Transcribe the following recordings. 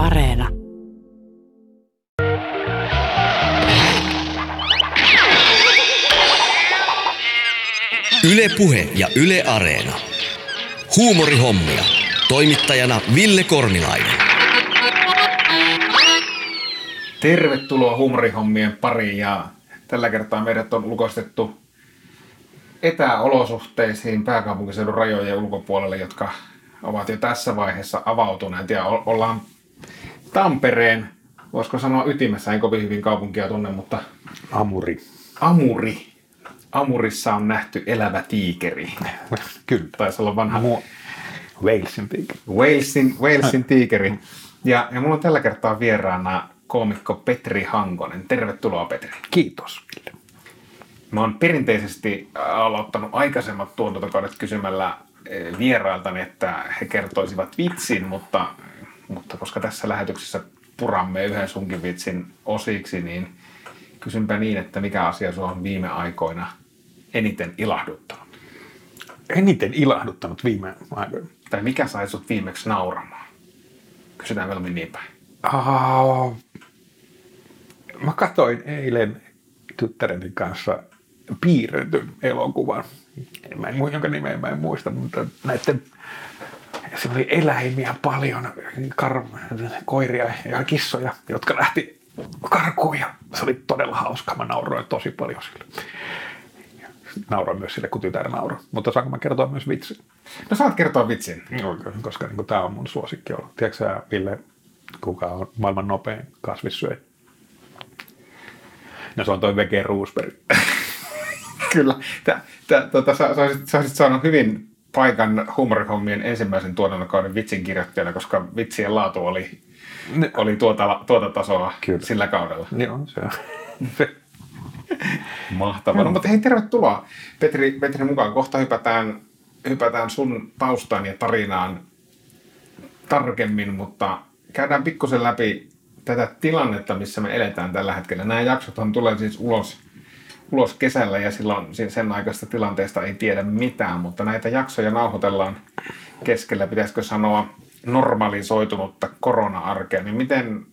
Areena. Yle Puhe ja Yle Areena. Huumorihommia. Toimittajana Ville Kornilainen. Tervetuloa huumorihommien pariin ja tällä kertaa meidät on ulkoistettu etäolosuhteisiin pääkaupunkiseudun rajojen ulkopuolelle, jotka ovat jo tässä vaiheessa avautuneet ja ollaan Tampereen, voisiko sanoa ytimessä, en kovin hyvin kaupunkia tunne, mutta Amuri. Amuri. Amurissa on nähty elävä tiikeri. Kyllä. Taisi olla vanha Mu- Walesin tiikeri. Walesin, Walesin tiikeri. Ja, ja mulla on tällä kertaa vieraana koomikko Petri Hankonen. Tervetuloa Petri. Kiitos. Mä oon perinteisesti aloittanut aikaisemmat tuotantokaudet kysymällä eh, vierailtani, että he kertoisivat vitsin, mutta, mutta koska tässä lähetyksessä puramme yhden sunkin vitsin osiksi, niin kysynpä niin, että mikä asia sua on viime aikoina eniten ilahduttanut? Eniten ilahduttanut viime aikoina. Tai mikä sai sut viimeksi nauramaan? Kysytään mieluummin niin päin. Ah, mä katsoin eilen tyttäreni kanssa piirretyn elokuvan. Mä en, jonka nimeä mä en muista, mutta näiden siinä oli eläimiä paljon, kar- koiria ja kissoja, jotka lähti karkuun ja se oli todella hauska. Mä nauroin tosi paljon sille. Nauroin myös sille, kun tytär nauroi. Mutta saanko mä kertoa myös vitsin? No saat kertoa vitsin. Joo, koska niin tämä on mun suosikki ollut. Tiedätkö sä, Ville, kuka on maailman nopein kasvissyöjä? No se on toi Vege Roosberg. Kyllä. Tä, tä, tota, sä, sä, olisit, sä olisit saanut hyvin paikan huumorihommien ensimmäisen tuotantokauden vitsin kirjoittajana, koska vitsien laatu oli, Ne- oli tuota, tuota tasoa Kyllä. sillä kaudella. Joo, se on. Mahtavaa. No, mutta hei, tervetuloa Petri, Petri mukaan. Kohta hypätään, hypätään sun taustaan ja tarinaan tarkemmin, mutta käydään pikkusen läpi tätä tilannetta, missä me eletään tällä hetkellä. Nämä jaksothan tulee siis ulos, ulos kesällä ja silloin si- sen aikaista tilanteesta ei tiedä mitään, mutta näitä jaksoja nauhoitellaan keskellä, pitäisikö sanoa, normalisoitunutta korona-arkea. Niin miten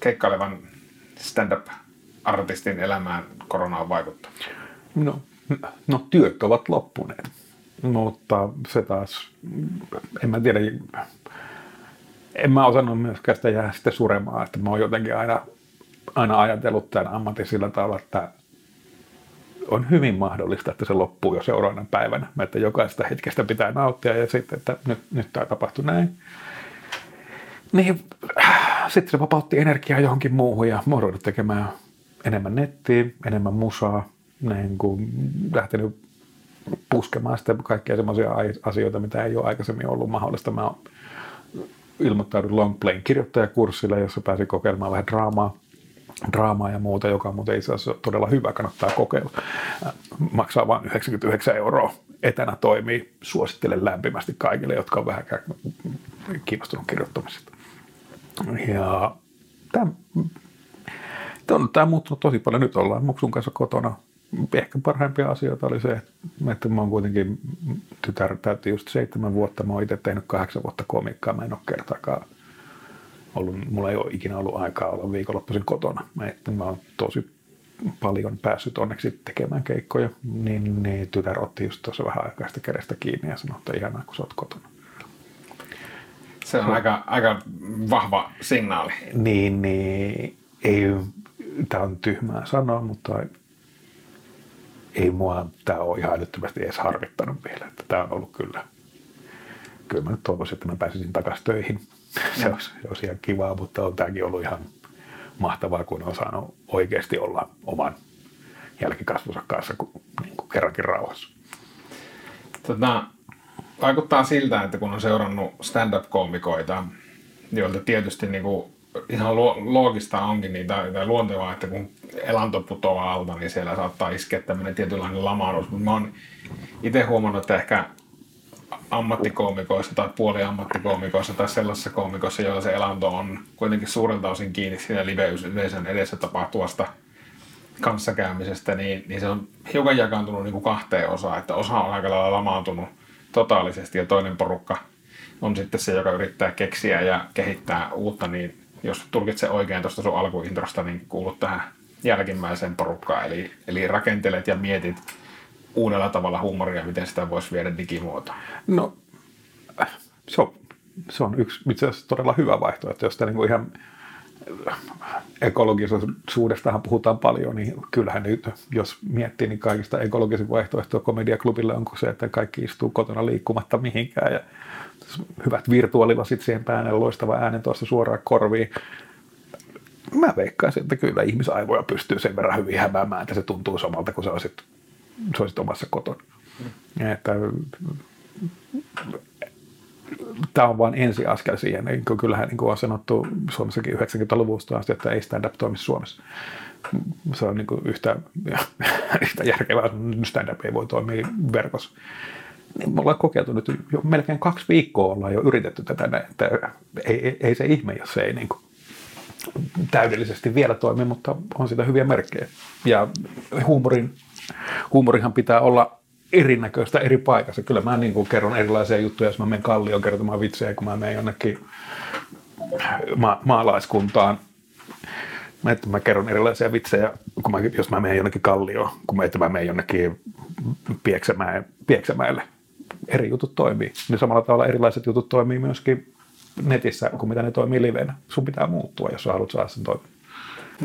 keikkailevan stand-up-artistin elämään korona on vaikuttanut? No, no, työt ovat loppuneet. Mutta se taas, en mä tiedä, en mä osannut myöskään sitä jää sitten suremaan, että mä oon jotenkin aina, aina ajatellut tämän ammatin sillä tavalla, että on hyvin mahdollista, että se loppuu jo seuraavana päivänä, että jokaista hetkestä pitää nauttia ja sitten, että nyt, nyt tämä tapahtui näin. Niin sitten se vapautti energiaa johonkin muuhun ja mä tekemään enemmän nettiä, enemmän musaa, niin kuin lähtenyt puskemaan sitten kaikkia semmoisia asioita, mitä ei ole aikaisemmin ollut mahdollista. Mä oon ilmoittaudun Longplayn kirjoittajakurssille, jossa pääsin kokeilemaan vähän draamaa, draamaa ja muuta, joka on muuten itse asiassa todella hyvä, kannattaa kokeilla. Äh, Maksaa vain 99 euroa. Etänä toimii. Suosittelen lämpimästi kaikille, jotka on vähän kiinnostunut kirjoittamisesta. Ja tämä, tämä on muuttunut tosi paljon. Nyt ollaan Muksun kanssa kotona. Ehkä parhaimpia asioita oli se, että mä oon kuitenkin, tytär täytti just seitsemän vuotta, mä oon itse tehnyt kahdeksan vuotta komikkaa, mä en ole kertaakaan ollut, mulla ei ole ikinä ollut aikaa olla viikonloppuisin kotona. Mä, että mä oon tosi paljon päässyt onneksi tekemään keikkoja, niin, niin tytär otti just tuossa vähän aikaa sitä kädestä kiinni ja sanoi, että ihanaa, kun sä oot kotona. Se on aika, aika vahva signaali. Niin, niin ei, tämä on tyhmää sanoa, mutta ei mua tämä ole ihan älyttömästi edes harvittanut vielä. Että tämä on ollut kyllä, kyllä mä nyt toivoisin, että mä pääsisin takaisin töihin. Se olisi, olisi ihan kivaa, mutta on tämäkin ollut ihan mahtavaa, kun on saanut oikeasti olla oman jälkikasvunsa kanssa kun, niin kuin kerrankin rauhassa. Tota, vaikuttaa siltä, että kun on seurannut stand-up-koomikoita, joilta tietysti niin kuin ihan loogista onkin niin, tai, tai luontevaa, että kun elanto putoaa alta, niin siellä saattaa iskeä tämmöinen tietynlainen lamaannus. Mutta mä oon itse huomannut, että ehkä ammattikoomikoissa tai puoliammattikoomikoissa tai sellaisissa koomikoissa, joilla se elanto on kuitenkin suurelta osin kiinni siinä live-yleisön edessä tapahtuvasta kanssakäymisestä, niin, niin se on hiukan jakaantunut niin kuin kahteen osaan, että osa on aika lailla lamaantunut totaalisesti ja toinen porukka on sitten se, joka yrittää keksiä ja kehittää uutta, niin jos tulkitsen oikein tuosta sun alkuintrosta, niin kuulut tähän jälkimmäiseen porukkaan. Eli, eli rakentelet ja mietit uudella tavalla huumoria, miten sitä voisi viedä digimuotoon. No, se on, se on yksi itse asiassa todella hyvä vaihtoehto, jos niin ihan ekologisuudestahan puhutaan paljon, niin kyllähän nyt, jos miettii, niin kaikista ekologisin vaihtoehto komediaklubille on se, että kaikki istuu kotona liikkumatta mihinkään ja hyvät virtuaalilasit siihen päälle, loistava äänen tuossa suoraan korviin. Mä veikkaisin, että kyllä ihmisaivoja pystyy sen verran hyvin hämäämään, että se tuntuu samalta kuin se olisit, olisit omassa kotona. Että, tämä on vain ensiaskel siihen. Niin kyllähän niin kuin on sanottu Suomessakin 90-luvusta asti, että ei stand-up toimi Suomessa. Se on niin kuin yhtä, yhtä järkevää, stand-up ei voi toimia verkossa niin me ollaan kokeiltu nyt jo melkein kaksi viikkoa ollaan jo yritetty tätä, että ei, ei, ei se ihme, jos se ei niin kuin täydellisesti vielä toimi, mutta on sitä hyviä merkkejä. Ja huumorin, huumorihan pitää olla erinäköistä eri paikassa. Kyllä mä niin kuin kerron erilaisia juttuja, jos mä menen kallioon kertomaan vitsejä, kun mä menen jonnekin ma- maalaiskuntaan. Mä, että mä kerron erilaisia vitsejä, kun mä, jos mä menen jonnekin kallioon, kun mä, että mä menen jonnekin Pieksämäe, Pieksämäelle eri jutut toimii. Niin samalla tavalla erilaiset jutut toimii myöskin netissä kuin mitä ne toimii livenä. Sun pitää muuttua, jos sä haluat saada sen toimimaan.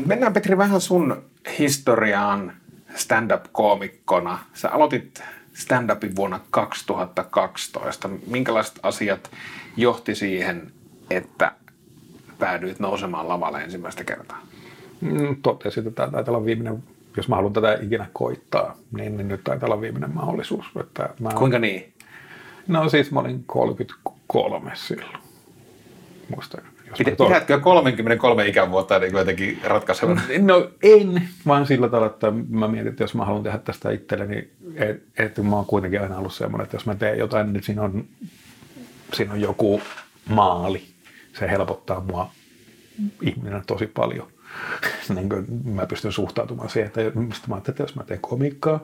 Mennään Petri vähän sun historiaan stand-up-koomikkona. Sä aloitit stand-upin vuonna 2012. Minkälaiset asiat johti siihen, että päädyit nousemaan lavalle ensimmäistä kertaa? Mm, totesin, että tämä taitaa olla viimeinen jos mä haluan tätä ikinä koittaa, niin, niin nyt taitaa olla viimeinen mahdollisuus. Että mä, Kuinka niin? No siis mä olin 33 silloin. Muistan. Pidätkö 33 ikävuotta niin jotenkin ratkaisevan? No en, vaan sillä tavalla, että mä mietin, että jos mä haluan tehdä tästä itselleni, että et, mä oon kuitenkin aina ollut semmoinen, että jos mä teen jotain, niin siinä on, siinä on joku maali. Se helpottaa mua ihminen tosi paljon. niin kuin mä pystyn suhtautumaan siihen, että mä ajattelin, että jos mä teen komikkaa,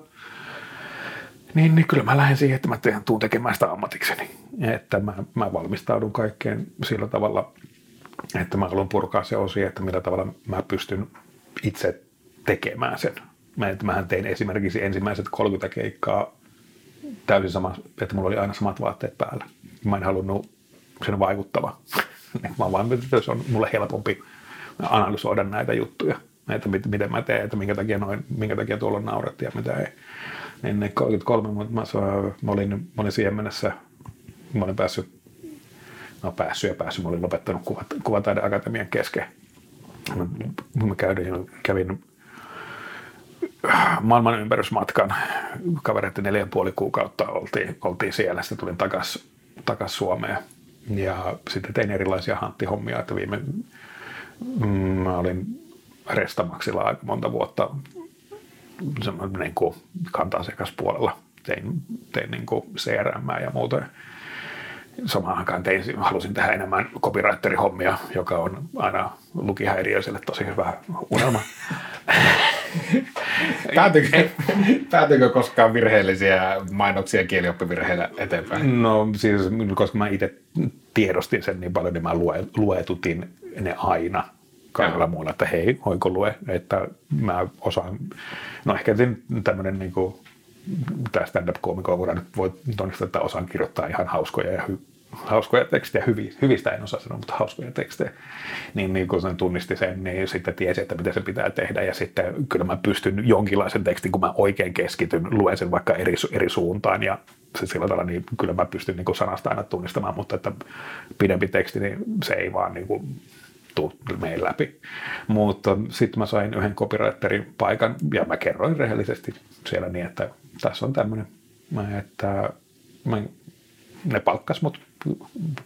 niin, niin kyllä mä lähden siihen, että mä teen, tuun tekemään sitä ammatikseni. Että mä, mä valmistaudun kaikkeen sillä tavalla, että mä haluan purkaa se osia, että millä tavalla mä pystyn itse tekemään sen. Mä, että mähän tein esimerkiksi ensimmäiset 30 keikkaa täysin sama, että mulla oli aina samat vaatteet päällä. Mä en halunnut sen vaikuttava. mä vaan, että se on mulle helpompi analysoida näitä juttuja, että mit, miten mä teen, että minkä takia, noin, minkä takia tuolla on naurettu ja mitä ei. Niin ne 33, mutta mä, mä, olin, mä olin siihen mennessä, mä olin päässyt, no päässyt ja päässyt, mä olin lopettanut kuvat, kuvataideakatemian kesken. Mä, mä kävin, kävin maailman ympärysmatkan, kavereiden neljä puoli kuukautta oltiin, oltiin siellä, sitten tulin takaisin takas Suomeen. Ja sitten tein erilaisia hanttihommia, että viime, Mm, mä olin Restamaksilla aika monta vuotta niin kuin kanta-asiakaspuolella. Tein, tein niin kuin CRM ja muuta. Samaan aikaan tein, halusin tehdä enemmän copywriter-hommia, joka on aina lukihäiriöiselle tosi hyvä unelma. päätyykö, päätyykö koskaan virheellisiä mainoksia kielioppivirheillä eteenpäin? No siis, koska mä itse tiedostin sen niin paljon, niin mä lue, luetutin ne aina kaikilla muulla, että hei, voiko lue, että mä osaan, no ehkä tämmöinen niin kuin, tämä stand-up-koomikko voidaan nyt voi tunnistaa, että osaan kirjoittaa ihan hauskoja ja hy, hauskoja tekstejä, hyvi, hyvistä en osaa sanoa, mutta hauskoja tekstejä, niin, niin kun sen tunnisti sen, niin sitten tiesi, että mitä se pitää tehdä. Ja sitten kyllä mä pystyn jonkinlaisen tekstin, kun mä oikein keskityn, luen sen vaikka eri, eri suuntaan. Ja se sillä tavalla, niin kyllä mä pystyn niin sanasta aina tunnistamaan, mutta että pidempi teksti, niin se ei vaan niin kuin, tuu mene läpi. Mutta sitten mä sain yhden copywriterin paikan ja mä kerroin rehellisesti siellä niin, että tässä on tämmöinen, että mä, ne palkkas mut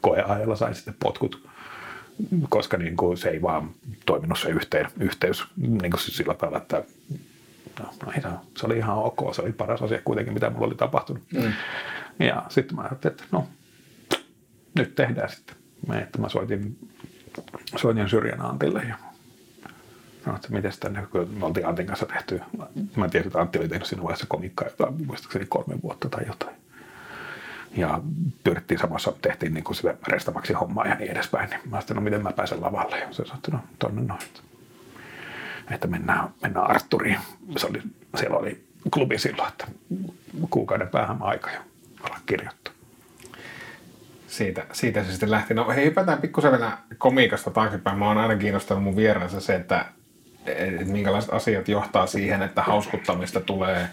koeajalla sain sitten potkut, koska niin kuin se ei vaan toiminut se yhteen, yhteys niin kuin sillä tavalla, että no, no ei, se oli ihan ok, se oli paras asia kuitenkin, mitä mulla oli tapahtunut. Mm. Ja sitten mä ajattelin, että no, nyt tehdään sitten. Mä, että mä soitin, soitin Syrjän Antille ja sanoin, että miten tänne, kun me oltiin Antin kanssa tehty, mä tiedä, että Antti oli tehnyt siinä vaiheessa komikkaa jotain, muistaakseni kolme vuotta tai jotain. ja pyörittiin samassa, tehtiin niin kuin sitä restamaksi hommaa ja niin edespäin. Niin mä sanoin, no miten mä pääsen lavalle. Ja se sanoi, no tonne noin. Että mennään, mennään Arturiin. Se oli, siellä oli klubi silloin, että kuukauden päähän aika jo olla kirjoittaa. Siitä, siitä se sitten lähti. No hei, hypätään pikkusen vielä komiikasta taaksepäin. Mä oon aina kiinnostanut mun vieraansa se, että, että minkälaiset asiat johtaa siihen, että hauskuttamista tulee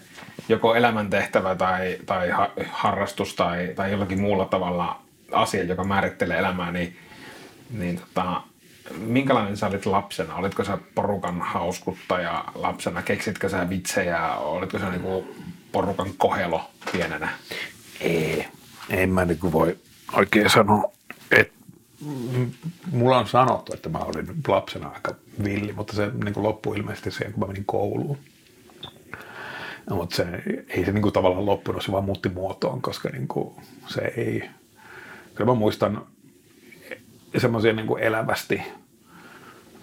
joko elämäntehtävä tai, tai ha, harrastus tai, tai jollakin muulla tavalla asia, joka määrittelee elämää, niin, niin tota, minkälainen sä olit lapsena? Olitko sä porukan hauskuttaja lapsena? Keksitkö sä vitsejä? Olitko sä niinku porukan kohelo pienenä? Ei, en mä niin voi oikein sanoa, että mulla on sanottu, että mä olin lapsena aika villi, mutta se niin kuin loppui ilmeisesti siihen, kun mä menin kouluun. No, mutta se, ei se niin kuin tavallaan loppunut, se vaan muutti muotoon, koska niin kuin, se ei... Kyllä mä muistan semmoisia niin elävästi,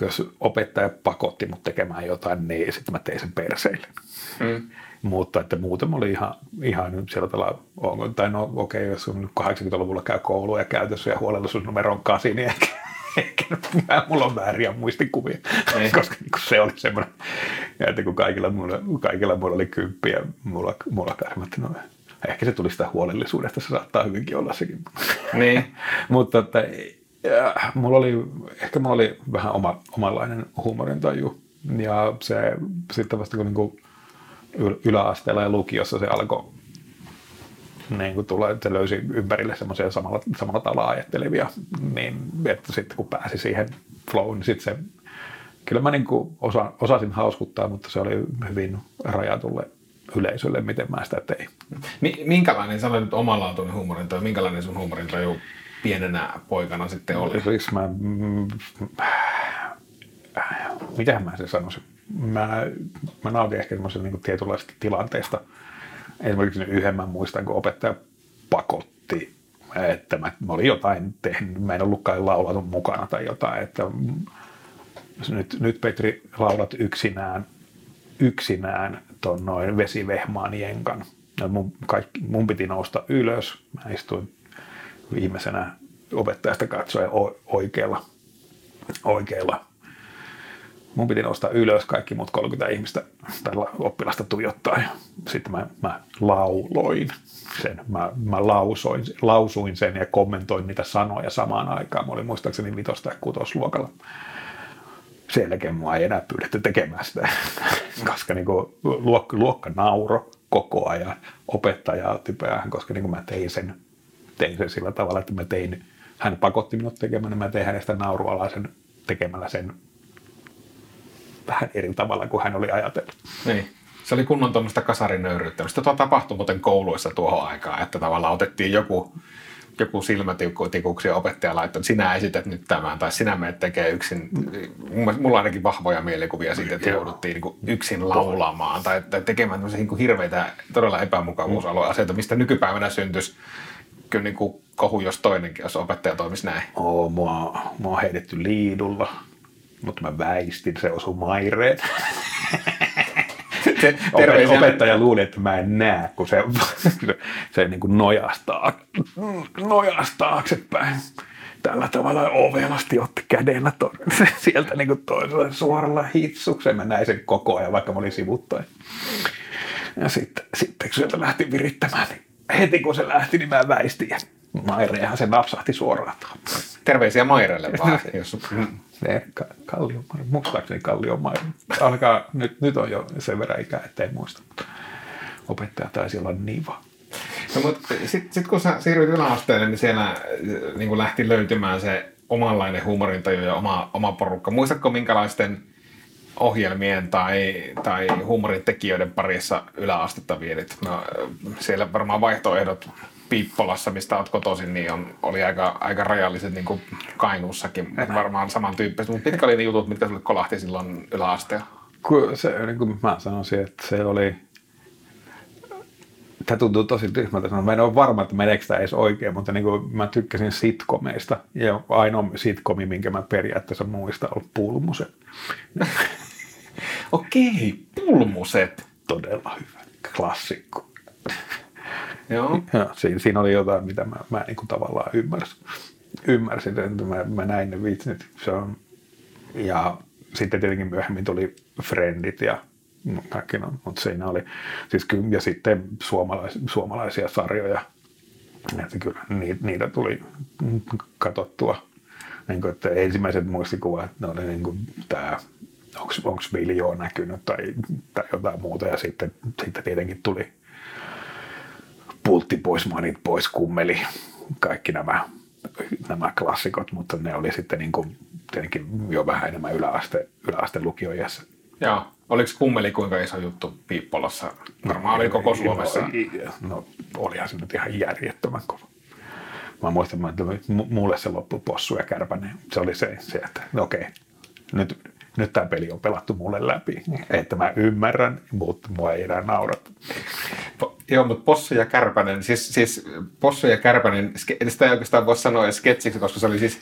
jos opettaja pakotti mut tekemään jotain, niin sitten mä tein sen perseille. Mm. Mutta että muuten oli ihan, ihan sillä tavalla, tai no okei, okay, jos on 80-luvulla käy koulua ja käytössä ja huolellisuus numero on 8, niin ehkä, ehkä mulla on vääriä muistikuvia, niin. koska niin se oli semmoinen, että kun kaikilla mulla, kaikilla mulla oli kymppi ja mulla, mulla että no, ehkä se tuli sitä huolellisuudesta, se saattaa hyvinkin olla sekin. Niin. Mutta että, ja, mulla oli, ehkä mulla oli vähän oma, omanlainen huumorintaju ja se sitten vasta kun niin kuin, yläasteella ja lukiossa se alkoi niin kuin tulee, että se löysi ympärille semmoisia samalla, samalla tavalla ajattelevia, niin että sitten kun pääsi siihen flown, niin sitten se, kyllä mä niin kuin osa, osasin hauskuttaa, mutta se oli hyvin rajatulle yleisölle, miten mä sitä tein. Minkälainen, sanoit nyt omanlaatuinen huumorintaju, minkälainen sun huumorintaju pienenä poikana sitten oli? Siksi mä, mm, mitähän mä sen sanoisin? Mä, mä nautin ehkä semmoisesta niin tietynlaisesta tilanteesta. Esimerkiksi yhden mä muistan, kun opettaja pakotti, että mä, mä olin jotain tehnyt, mä en ollutkaan laulatun mukana tai jotain, että nyt, nyt Petri laulat yksinään, yksinään ton noin vesivehmaan jenkan. Ja mun, kaikki, mun piti nousta ylös. Mä istuin viimeisenä opettajasta katsoen oikealla, oikealla mun piti nostaa ylös kaikki muut 30 ihmistä tai oppilasta tuijottaa. Ja sitten mä, mä lauloin sen, mä, mä lausoin, lausuin sen ja kommentoin niitä sanoja samaan aikaan. Mä olin muistaakseni vitosta ja kutosluokalla. Sen jälkeen mua ei enää pyydetty tekemään sitä, koska niin luokka, luokka nauro koko ajan. Opettaja otti päähän, koska niin mä tein sen, tein sen sillä tavalla, että mä tein, hän pakotti minut tekemään, niin mä tein hänestä naurualaisen tekemällä sen vähän eri tavalla kuin hän oli ajatellut. Niin. Se oli kunnon tuommoista kasarinöyryyttämistä. Tuo tapahtui muuten kouluissa tuohon aikaan, että tavallaan otettiin joku, joku silmätikuksi ja opettaja laittoi, että sinä esität nyt tämän, tai sinä menet tekee yksin. Mulla on ainakin vahvoja mielikuvia siitä, että jouduttiin niin yksin laulamaan tai, tekemään niin hirveitä, todella epämukavuusalueen asioita, mistä nykypäivänä syntyisi kyllä niin kuin kohu, jos toinenkin, jos opettaja toimisi näin. Oo, mua, mua on heitetty liidulla mutta mä väistin, se osui maireen. Se, terveisiä. Opettaja luuli, että mä en näe, kun se, se, se niin kuin nojastaa, nojastaa taaksepäin. Tällä tavalla ovelasti otti kädellä to, sieltä niin kuin toisella suoralla hitsuksen. Mä näin sen koko ajan, vaikka mä olin sivuttain. Ja sitten, sitten kun sieltä lähti virittämään, niin heti kun se lähti, niin mä väistin. Ja Mairehan se napsahti suoraan. Terveisiä Mairelle vaan. jos... Kallion, muistaakseni Kallion Maire. Alkaa, nyt, nyt on jo sen verran ikää, ettei muista. Opettaja taisi olla Niva. No, mutta sitten sit kun sä siirryit yläasteelle, niin siellä äh, niin lähti löytymään se omanlainen huumorintaju ja oma, oma porukka. Muistatko minkälaisten ohjelmien tai, tai huumorin tekijöiden parissa yläastetta vietit? No, siellä varmaan vaihtoehdot Piippolassa, mistä olet kotoisin, niin on, oli aika, aika rajalliset niin kuin Kainuussakin, varmaan samantyyppiset. Mutta mitkä oli ne jutut, mitkä sinulle kolahti silloin yläasteella? Se, niin kuin mä sanoisin, että se oli, tämä tuntuu tosi tyhmältä sanoa. Mä en ole varma, että meneekö tämä edes oikein, mutta niin kuin mä tykkäsin sitcomeista. Ja ainoa sitcomi, minkä mä periaatteessa muistan, on Pulmuset. Okei, Pulmuset. Todella hyvä. Klassikko. Joo. Ja siinä, siinä oli jotain, mitä mä, mä niin kuin tavallaan ymmärsin. Ymmärsin, että mä, mä näin ne vitsit. Se on, ja sitten tietenkin myöhemmin tuli Friendit ja kaikki no, mutta siinä oli, siis kyllä, ja sitten suomalais, suomalaisia sarjoja, että kyllä niitä, niitä tuli katsottua. Niin kuin, että ensimmäiset muistikuvat, ne oli niin tämä onko Viljoa näkynyt tai, tai jotain muuta. Ja sitten, sitten tietenkin tuli pultti pois, manit pois, kummeli, kaikki nämä, nämä klassikot, mutta ne oli sitten niin kuin, tietenkin jo vähän enemmän yläaste, yläaste lukioijassa. Joo. Oliko kummeli kuinka iso juttu Piippolassa? Varmaan oli koko Suomessa. No, olihan se nyt ihan järjettömän kova. Mä muistan, että mulle se loppui possu ja kärpänen. Se oli se, se että no okei, nyt nyt tämä peli on pelattu mulle läpi. Että mä ymmärrän, mutta mua ei enää naurata. Joo, mutta Possu ja Kärpänen, siis, siis Possu ja Kärpänen, sitä ei oikeastaan voi sanoa edes sketsiksi, koska se oli siis,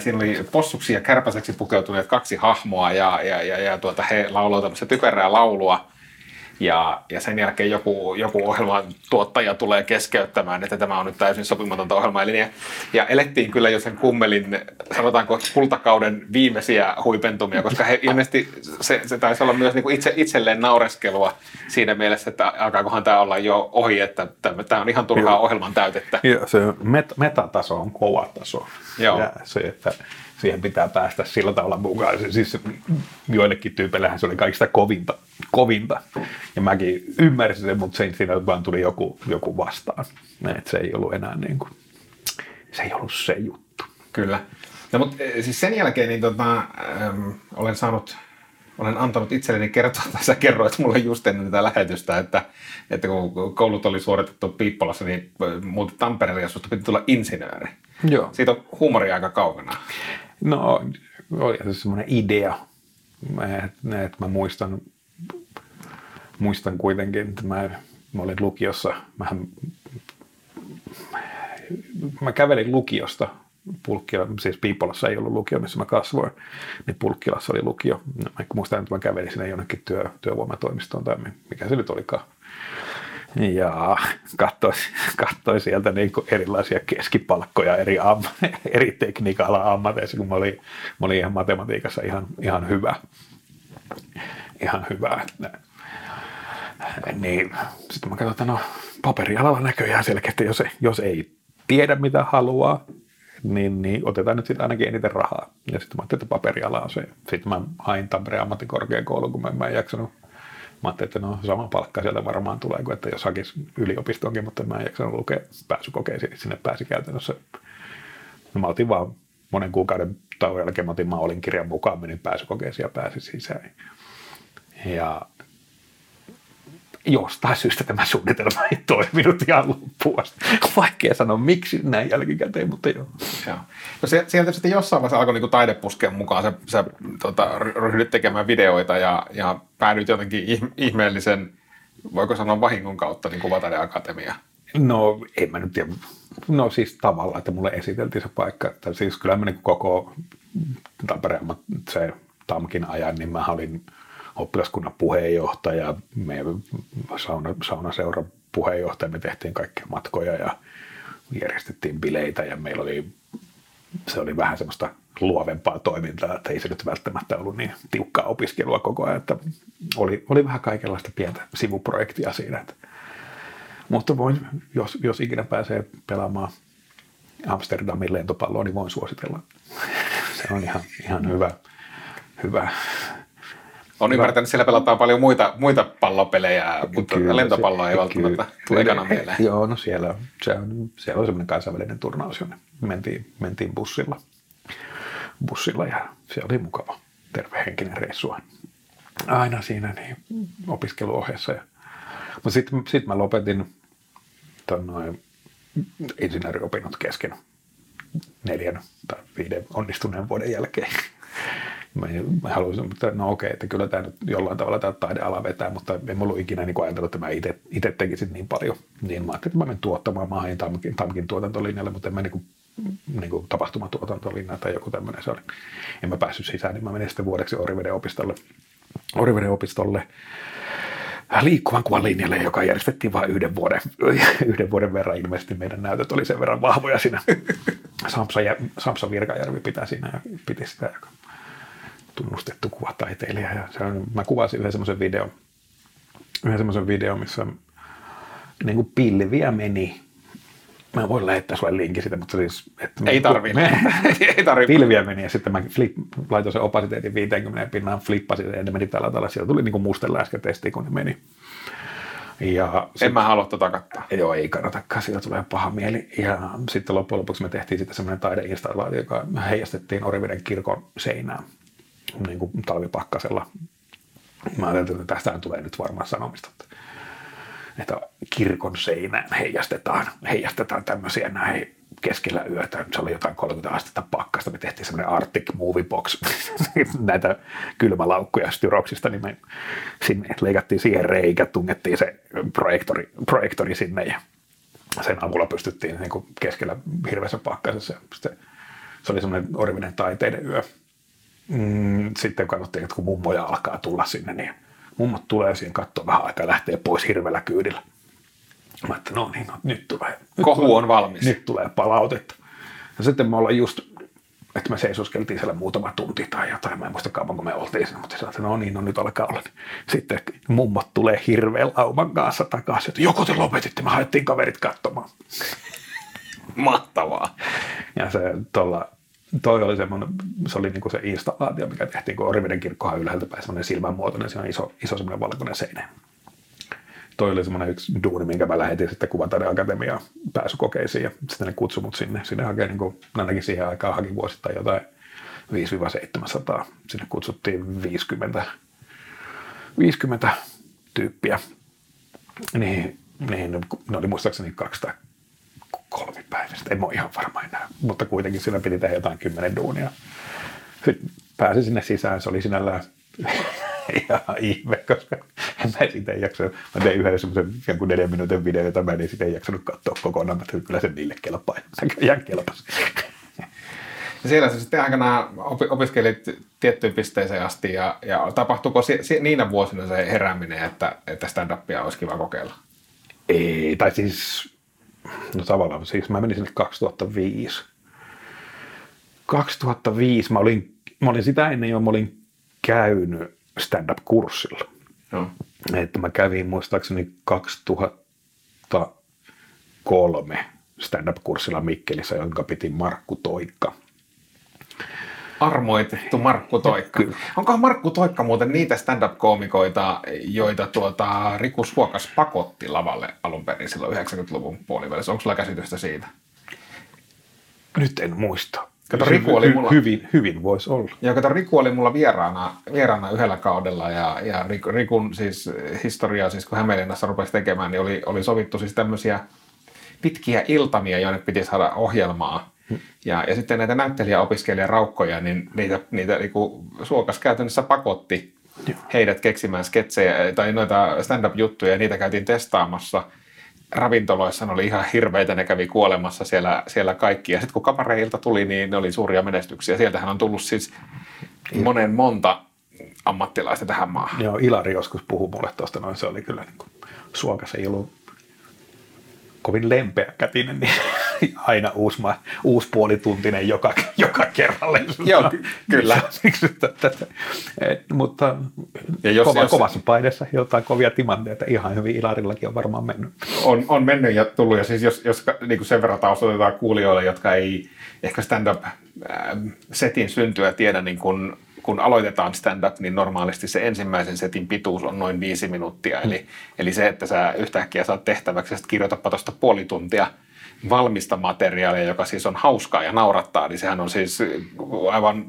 siinä oli possuksi ja kärpäseksi pukeutuneet kaksi hahmoa ja, ja, ja, ja tuota, he lauloivat tämmöistä typerää laulua ja, ja sen jälkeen joku, joku ohjelman tuottaja tulee keskeyttämään, että tämä on nyt täysin sopimatonta ohjelmaa. Eli ja, elettiin kyllä jo sen kummelin, sanotaanko kultakauden viimeisiä huipentumia, koska he ilmeisesti se, se taisi olla myös niin itse, itselleen naureskelua siinä mielessä, että alkaakohan tämä olla jo ohi, että tämä on ihan turhaa Joo. ohjelman täytettä. Joo, se met, metataso on kova taso. Joo. Ja se, että siihen pitää päästä sillä tavalla mukaan. Siis joillekin tyypeillähän se oli kaikista kovinta, kovinta. Ja mäkin ymmärsin sen, mutta sen, siinä vaan tuli joku, joku vastaan. Et se ei ollut enää niin kuin, se ei ollut se juttu. Kyllä. No, mutta eh, siis sen jälkeen niin tota, ähm, olen saanut olen antanut itselleni kertoa, tai sä kerroit mulle just ennen tätä lähetystä, että, että kun koulut oli suoritettu Piippolassa, niin muuta Tampereelle ja susta piti tulla insinööri. Joo. Siitä on huumori aika kaukana. No, oli se semmoinen idea, että, että mä muistan, muistan kuitenkin, että mä, mä olin lukiossa, mähän, mä kävelin lukiosta Pulkkila, siis Piipolassa ei ollut lukio, missä mä kasvoin, niin Pulkkilassa oli lukio. Mä muistan, että mä kävelin sinne jonnekin työ, työvoimatoimistoon tai mikä se nyt olikaan. Ja katsoin, katsoin sieltä niin kuin erilaisia keskipalkkoja eri, am, eri tekniikalla ammateissa, kun mä olin, mä olin ihan matematiikassa ihan, ihan hyvä. Ihan hyvä. Niin sitten mä katsoin, että no paperialalla näköjään selkeästi, jos, jos ei tiedä mitä haluaa, niin, niin otetaan nyt sitten ainakin eniten rahaa. Ja sitten mä ajattelin, että paperiala on se. Sitten mä hain Tampereen ammattikorkeakouluun, kun mä en jaksanut Mä ajattelin, että no sama palkka sieltä varmaan tulee kuin että jos hakisi yliopistonkin, mutta mä en jaksanut lukea pääsykokeisiin, niin sinne pääsi käytännössä. No mä otin vaan monen kuukauden tauon jälkeen, mä otin olin kirjan mukaan, menin pääsykokeisiin ja pääsin sisään. Ja jostain syystä tämä suunnitelma ei toiminut ihan loppuun asti. Vaikea sanoa miksi näin jälkikäteen, mutta joo. joo. No se, sieltä sitten jossain vaiheessa alkoi niin taidepuskeen mukaan. Sä, sä tota, ryhdyt tekemään videoita ja, ja päädyit jotenkin ihmeellisen, voiko sanoa vahingon kautta, niin Kuvataideakatemia. No en mä nyt tiedä. No siis tavallaan, että mulle esiteltiin se paikka. Että siis kyllä mä niin koko Tampereen se Tamkin ajan, niin mä olin oppilaskunnan puheenjohtaja, meidän sauna, saunaseuran puheenjohtaja, me tehtiin kaikkia matkoja ja järjestettiin bileitä ja meillä oli, se oli vähän semmoista luovempaa toimintaa, että ei se nyt välttämättä ollut niin tiukkaa opiskelua koko ajan, että oli, oli vähän kaikenlaista pientä sivuprojektia siinä. Että, mutta voin, jos, jos ikinä pääsee pelaamaan Amsterdamin lentopalloa, niin voin suositella. Se on ihan, ihan hyvä, hyvä on ymmärtänyt, että siellä pelataan paljon muita, muita pallopelejä, mutta kyllä, lentopalloa se, ei välttämättä tule ekana mieleen. Joo, no siellä, se on, siellä on semmoinen kansainvälinen turnaus, jonne mentiin, mentiin bussilla, bussilla ja se oli mukava, tervehenkinen reissu aina siinä niin opiskeluohjassa. Ja, mutta sitten sit mä lopetin ton noin insinööriopinnot kesken neljän tai viiden onnistuneen vuoden jälkeen mä, mä haluaisin, mutta no okei, että kyllä tämä nyt jollain tavalla tämä taideala vetää, mutta en ollut ikinä niin ajatellut, että mä itse tekisin niin paljon. Niin mä ajattelin, että mä menen tuottamaan, mä hain Tamkin, Tamkin tuotantolinjalle, mutta en mä niin kuin, niin kuin tapahtumatuotantolinja tai joku tämmöinen se oli. En mä päässyt sisään, niin mä menin sitten vuodeksi Oriveden opistolle. Oriveden opistolle liikkuvan kuvan linjalle, joka järjestettiin vain yhden vuoden, yhden vuoden verran. Ilmeisesti meidän näytöt oli sen verran vahvoja siinä. Samsa, Samsa Virkajärvi pitää siinä ja piti sitä, joka tunnustettu kuvataiteilija. Ja se on, mä kuvasin yhden semmoisen videon, yhden semmoisen videon, missä niin kuin pilviä meni Mä voin lähettää sulle linkin siitä, mutta siis... Että ei tarvii. ei tarvii. Pilviä meni ja sitten mä flip, laitoin sen opasiteetin 50 pinnaan, flippasin ja ne meni tällä tavalla. Sieltä tuli niin mustenläskätesti, kun ne meni. Ja en sit, mä halua tota katsoa. Joo, ei kannatakaan, siitä tulee paha mieli. Ja sitten loppujen lopuksi me tehtiin sitten semmoinen taideinstallaatio, joka heijastettiin Oriveden kirkon seinään niin kuin talvipakkasella. Mä ajattelin, että tästä tulee nyt varmaan sanomista että kirkon seinään heijastetaan, heijastetaan tämmöisiä näin keskellä yötä. Se oli jotain 30 astetta pakkasta. Me tehtiin semmoinen Arctic Movie Box, näitä kylmälaukkuja styroksista, niin me sinne leikattiin siihen reikä, tungettiin se projektori, projektori sinne ja sen avulla pystyttiin niin kuin keskellä hirveässä pakkasessa. Se oli semmoinen orivinen taiteiden yö. Mm, sitten katsottiin, että kun mummoja alkaa tulla sinne, niin mummot tulee siihen katsoa vähän aikaa lähtee pois hirveällä kyydillä. Mä että no niin, no, nyt tulee. Nyt Kohu tulee, on valmis. Nyt tulee palautetta. Ja sitten me ollaan just, että me seisoskeltiin siellä muutama tunti tai jotain. Mä en muista kauan, kun me oltiin siinä, mutta sanoin, että no niin, no nyt alkaa olla. Sitten mummot tulee hirveän lauman kanssa takaisin, että joko te lopetitte, me haettiin kaverit katsomaan. Mahtavaa. Ja se tuolla toi oli semmoinen, se oli niinku se installaatio, mikä tehtiin, kun Oriveden kirkkohan ylhäältä päin semmoinen silmänmuotoinen, siinä on iso, iso semmoinen valkoinen seinä. Toi oli semmoinen yksi duuni, minkä mä lähetin sitten Kuvataiden Akatemiaan pääsykokeisiin ja sitten ne kutsui mut sinne. Sinne hakee niin kuin, ainakin siihen aikaan haki vuosittain jotain 5-700. Sinne kutsuttiin 50, 50 tyyppiä. Niin, niin ne oli muistaakseni 200 kolmipäiväistä, en ole ihan varma enää, mutta kuitenkin siinä piti tehdä jotain kymmenen duunia. Sitten pääsin sinne sisään, se oli sinällään ihan ihme, koska en mä siitä ei jaksa. Mä tein yhden semmoisen jonkun neljän minuutin videon, jota mä en sitä ei jaksanut katsoa kokonaan, mutta kyllä se niille kelpaa, näköjään kelpasi. Ja siellä se sitten aikanaan opiskelit tiettyyn pisteeseen asti ja, ja tapahtuiko si, si, niinä vuosina se herääminen, että, että stand-upia olisi kiva kokeilla? Ei, tai siis no tavallaan, siis mä menin sinne 2005. 2005 mä olin, mä olin sitä ennen jo, mä olin käynyt stand-up-kurssilla. No. Että mä kävin muistaakseni 2003 stand-up-kurssilla Mikkelissä, jonka piti Markku Toikka – armoitettu Markku Toikka. Kyllä. Onkohan Markku Toikka muuten niitä stand-up-koomikoita, joita tuota, Riku Suokas pakotti lavalle alun perin silloin 90-luvun puolivälissä? Onko sulla käsitystä siitä? Nyt en muista. Kato, Riku oli mulla, hyvin, hyvin voisi olla. Ja kato, Riku oli mulla vieraana, vieraana yhdellä kaudella ja, ja Rikun siis historiaa, siis kun Hämeenlinnassa rupesi tekemään, niin oli, oli sovittu siis tämmöisiä pitkiä iltamia, joille piti saada ohjelmaa ja, ja sitten näitä näyttelijäopiskelijaraukkoja, niin niitä, niitä niin Suokas käytännössä pakotti Joo. heidät keksimään sketsejä tai noita stand-up-juttuja, ja niitä käytiin testaamassa. Ravintoloissa ne oli ihan hirveitä, ne kävi kuolemassa siellä, siellä kaikki. Ja sitten kun kapareilta tuli, niin ne oli suuria menestyksiä. Sieltähän on tullut siis monen monta ammattilaista tähän maahan. Joo, Ilari joskus puhui mulle tuosta noin, se oli kyllä niin kuin, Suokas ei ollut kovin lempeä kätinen, niin aina uusi, uusi puolituntinen joka, joka kerralle. Joo, kyllä. Mutta ja jos, kova, jos, kovassa painessa jotain kovia timanteita, ihan hyvin Ilarillakin on varmaan mennyt. On, on mennyt ja tullut, ja siis jos, jos niin kuin sen verran taustoitetaan kuulijoille, jotka ei ehkä stand-up-setin syntyä tiedä niin kuin kun aloitetaan stand-up, niin normaalisti se ensimmäisen setin pituus on noin viisi minuuttia. Eli, eli se, että sä yhtäkkiä saat tehtäväksi, että kirjoitapa tuosta puoli tuntia valmista materiaalia, joka siis on hauskaa ja naurattaa, niin sehän on siis aivan,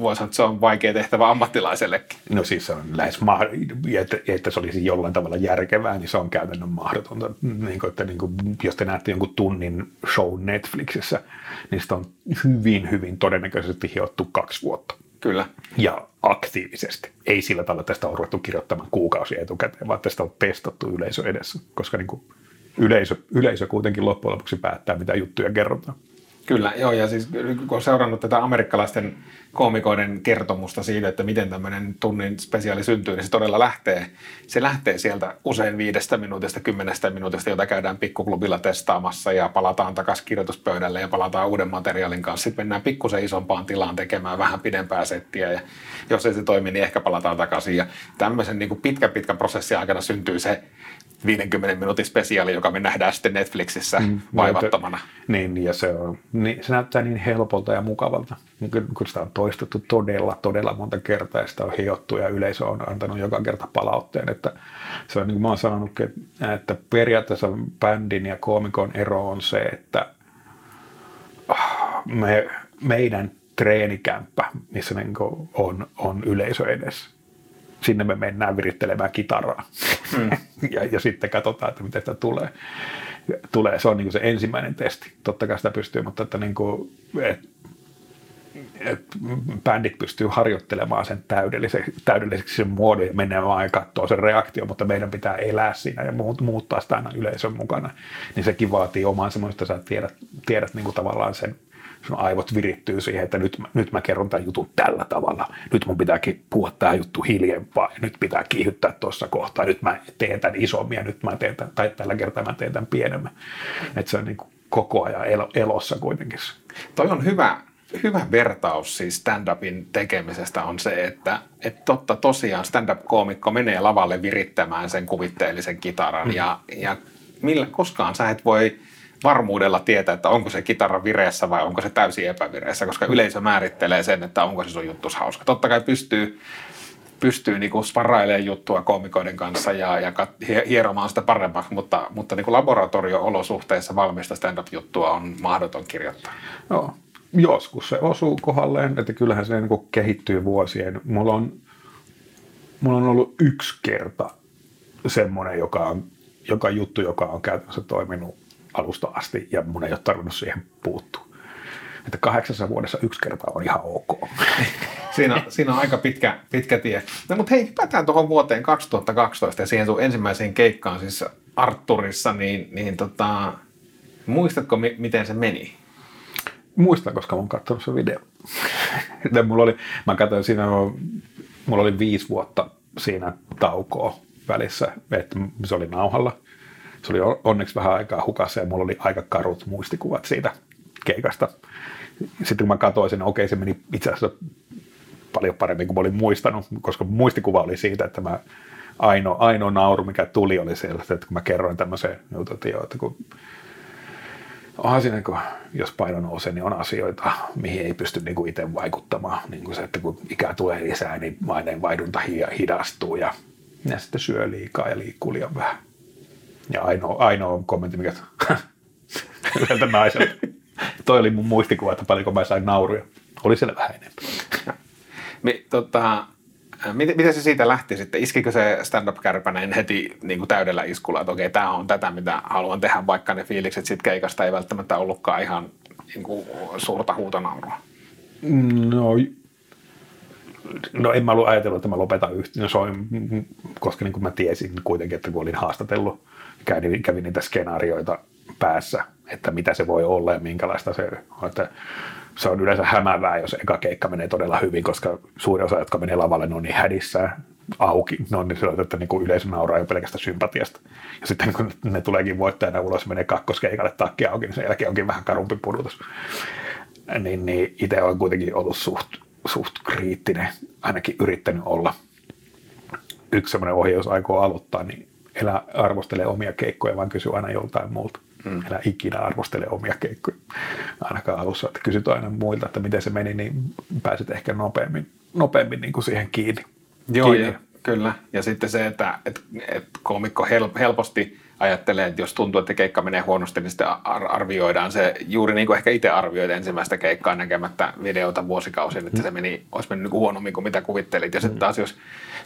voi sanoa, että se on vaikea tehtävä ammattilaisellekin. No siis se on lähes mahdotonta, että, että se olisi jollain tavalla järkevää, niin se on käytännön mahdotonta. Niin kuin, että niin kuin, jos te näette jonkun tunnin show Netflixissä, niin sitä on hyvin, hyvin todennäköisesti hiottu kaksi vuotta. Kyllä. Ja aktiivisesti. Ei sillä tavalla, että tästä on ruvettu kirjoittamaan kuukausia etukäteen, vaan tästä on testattu yleisö edessä, koska niin kuin yleisö, yleisö kuitenkin loppujen lopuksi päättää, mitä juttuja kerrotaan. Kyllä, joo, ja siis kun on seurannut tätä amerikkalaisten koomikoiden kertomusta siitä, että miten tämmöinen tunnin spesiaali syntyy, niin se todella lähtee, se lähtee sieltä usein viidestä minuutista, kymmenestä minuutista, jota käydään pikkuklubilla testaamassa ja palataan takaisin kirjoituspöydälle ja palataan uuden materiaalin kanssa. Sitten mennään pikkusen isompaan tilaan tekemään vähän pidempää settiä ja jos ei se toimi, niin ehkä palataan takaisin. Ja tämmöisen niin kuin pitkä pitkä prosessin aikana syntyy se 50 minuutin spesiaali, joka me nähdään sitten Netflixissä mm, vaivattomana. Niin, ja se, on, niin, se näyttää niin helpolta ja mukavalta, niin kun sitä on toistettu todella, todella monta kertaa, ja sitä on hiottu, ja yleisö on antanut joka kerta palautteen, että se on niin kuin mä oon sanonut, että periaatteessa bändin ja koomikon ero on se, että me, meidän treenikämppä, missä niin on, on yleisö edessä sinne me mennään virittelemään kitaraa. Mm. ja, ja sitten katsotaan, että miten sitä tulee. tulee. Se on niin se ensimmäinen testi. Totta kai sitä pystyy, mutta että niin kuin, et, et bändit pystyy harjoittelemaan sen täydelliseksi, täydelliseksi sen muodon ja vaan ja katsoa sen reaktio, mutta meidän pitää elää siinä ja muuttaa sitä aina yleisön mukana. Niin sekin vaatii oman semmoista, että sä tiedät, tiedät niin kuin tavallaan sen sun aivot virittyy siihen, että nyt, nyt mä kerron tämän jutun tällä tavalla. Nyt mun pitääkin puhua tämä juttu hiljempaa. Nyt pitää kiihyttää tuossa kohtaa. Nyt mä teen tämän isommin ja nyt mä teen tämän, tai tällä kertaa mä teen tämän pienemmän. Että se on niin kuin koko ajan elossa kuitenkin. Toi on hyvä, hyvä vertaus siis stand-upin tekemisestä on se, että, että totta tosiaan stand-up-koomikko menee lavalle virittämään sen kuvitteellisen kitaran mm. ja, ja millä, koskaan sä et voi varmuudella tietää, että onko se kitara vireessä vai onko se täysin epävireessä, koska yleisö määrittelee sen, että onko se sun juttus hauska. Totta kai pystyy, pystyy niinku sparrailemaan juttua komikoiden kanssa ja, ja hieromaan sitä paremmaksi, mutta, mutta niinku laboratorio-olosuhteissa valmista stand-up-juttua on mahdoton kirjoittaa. No, joskus se osuu kohdalleen, että kyllähän se niinku kehittyy vuosien. Mulla on, mulla on ollut yksi kerta semmoinen, joka on, joka juttu, joka on käytännössä toiminut alusta asti ja mun ei ole tarvinnut siihen puuttua. Että kahdeksassa vuodessa yksi kerta on ihan ok. siinä, siinä on aika pitkä, pitkä tie. No, mutta hei, hypätään tuohon vuoteen 2012 ja siihen sun ensimmäiseen keikkaan siis Arturissa, niin, niin tota, muistatko mi- miten se meni? Muistan, koska mä oon katsonut se video. mulla oli, mä katsoin siinä, mulla oli viisi vuotta siinä taukoa välissä, että se oli nauhalla se oli onneksi vähän aikaa hukassa ja mulla oli aika karut muistikuvat siitä keikasta. Sitten kun mä katsoin sen, okei se meni itse asiassa paljon paremmin kuin mä olin muistanut, koska muistikuva oli siitä, että mä ainoa, ainoa nauru, mikä tuli, oli se, että kun mä kerroin tämmöisen jutun, että, joo, että kun onhan siinä, kun, jos paino nousee, niin on asioita, mihin ei pysty niin kuin itse vaikuttamaan. Niin kuin se, että kun ikää tulee lisää, niin maineenvaihdunta hidastuu ja, ja sitten syö liikaa ja liikkuu liian vähän. Ja ainoa, ainoa kommentti, mikä yhdeltä naiselta. Toi oli mun muistikuva, että paljonko mä sain nauruja. Oli siellä vähän enemmän. Mi, tota, miten, miten se siitä lähti sitten? Iskikö se stand-up-kärpänen heti niin kuin täydellä iskulla, että okei, tämä on tätä, mitä haluan tehdä, vaikka ne fiilikset sitten keikasta ei välttämättä ollutkaan ihan niin kuin, suurta huutonaurua? No, no en mä ollut ajatellut, että mä lopetan yhtä, no, soin, koska niin kuin mä tiesin kuitenkin, että kun olin haastatellut kävin, kävin niitä skenaarioita päässä, että mitä se voi olla ja minkälaista se on. Että se on yleensä hämäävää, jos eka keikka menee todella hyvin, koska suuri osa, jotka menee lavalle, ne on niin hädissä auki. Ne on niin sellaista, että niin kuin yleisö nauraa jo pelkästään sympatiasta. Ja sitten kun ne tuleekin voittajana ulos menee kakkoskeikalle takki auki, niin sen jälkeen onkin vähän karumpi pudotus. Niin, niin itse olen kuitenkin ollut suht, suht kriittinen, ainakin yrittänyt olla. Yksi semmoinen ohje, jos aikoo aloittaa, niin elä arvostele omia keikkoja, vaan kysy aina joltain muulta. Mm. Elä ikinä arvostele omia keikkoja. Ainakaan alussa, että kysyt aina muilta, että miten se meni, niin pääset ehkä nopeammin, nopeammin niin kuin siihen kiinni. Joo, kiinni. Ja, kyllä. Ja sitten se, että, että, että komikko helposti ajattelee, että jos tuntuu, että keikka menee huonosti, niin sitten arvioidaan se juuri niin kuin ehkä itse arvioit ensimmäistä keikkaa näkemättä videota vuosikausin, että mm. se meni, olisi mennyt niin huonommin kuin mitä kuvittelit. Ja sitten mm. taas jos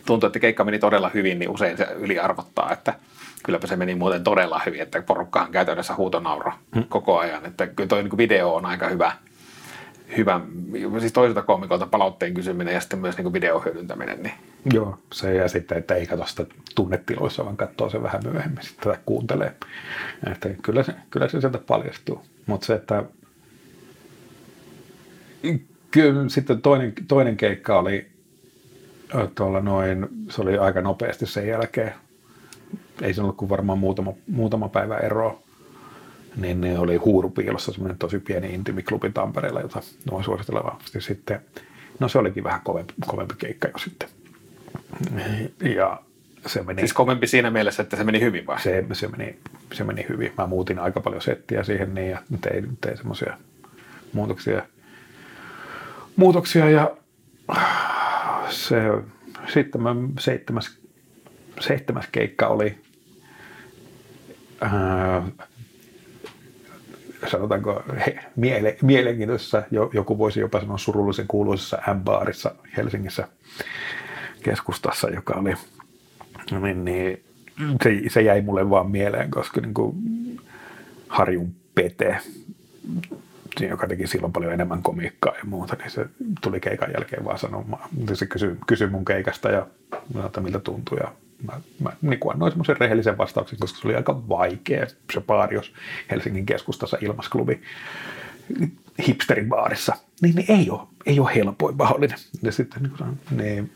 tuntuu, että keikka meni todella hyvin, niin usein se yliarvottaa, että kylläpä se meni muuten todella hyvin, että porukkaan käytännössä huutonauro mm. koko ajan. Että kyllä toi niin video on aika hyvä, hyvä siis toiselta komikolta palautteen kysyminen ja sitten myös niin videohyödyntäminen. Niin. Joo, se ja sitten, että ei katso sitä tunnetiloissa, vaan katsoo se vähän myöhemmin sitten tai kuuntelee. Että kyllä se, kyllä se sieltä paljastuu. Mutta se, että Kyllä sitten toinen, toinen keikka oli tuolla noin, se oli aika nopeasti sen jälkeen. Ei se ollut kuin varmaan muutama, muutama päivä eroa. Niin ne oli Huurupiilossa semmoinen tosi pieni intimiklubi Tampereella, jota suosittelen vahvasti sitten. No se olikin vähän kovempi, kovempi keikka jo sitten. Ja se meni... Siis kovempi siinä mielessä, että se meni hyvin vai? Se, se, meni, se meni hyvin. Mä muutin aika paljon settiä siihen niin ja tein, tein semmoisia muutoksia, muutoksia ja se, sitten mä seitsemäs, seitsemäs keikka oli ää, sanotaanko he, miele, mielenkiintoisessa, joku voisi jopa sanoa surullisen kuuluisessa M-baarissa Helsingissä keskustassa, joka oli, niin, niin se, se jäi mulle vaan mieleen, koska niin kuin Harjun Pete, joka teki silloin paljon enemmän komiikkaa ja muuta, niin se tuli keikan jälkeen vaan sanomaan. Se kysyi, kysyi mun keikasta ja että miltä tuntui. Ja mä, mä niin kuin annoin semmoisen rehellisen vastauksen, koska se oli aika vaikea se baari, jos Helsingin keskustassa ilmasklubi hipsterin baarissa, niin, niin ei, ole, ei ole helpoin mahdollinen. Ja sitten niin kuin, niin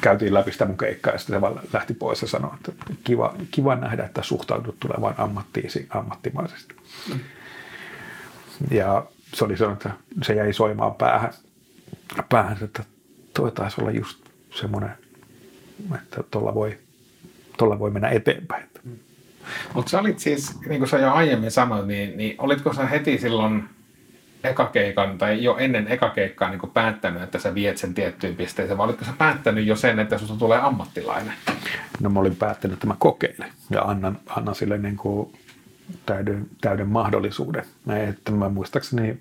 käytiin läpi sitä mun keikkaa ja sitten se vaan lähti pois ja sanoi, että kiva, kiva nähdä, että suhtaudut tulemaan ammattiisi ammattimaisesti. Mm. Ja se oli sanonut, että se jäi soimaan päähän, päähän että toi taisi olla just semmoinen, että tuolla voi, tuolla voi mennä eteenpäin. Mutta sä olit siis, niin kuin sä jo aiemmin sanoit, niin, niin olitko sä heti silloin ekakeikan tai jo ennen ekakeikkaa niin päättänyt, että sä viet sen tiettyyn pisteeseen, vai olitko sä päättänyt jo sen, että susta tulee ammattilainen? No mä olin päättänyt, että mä kokeilen ja annan, annan sille niin kuin täyden, täyden mahdollisuuden. Että mä muistaakseni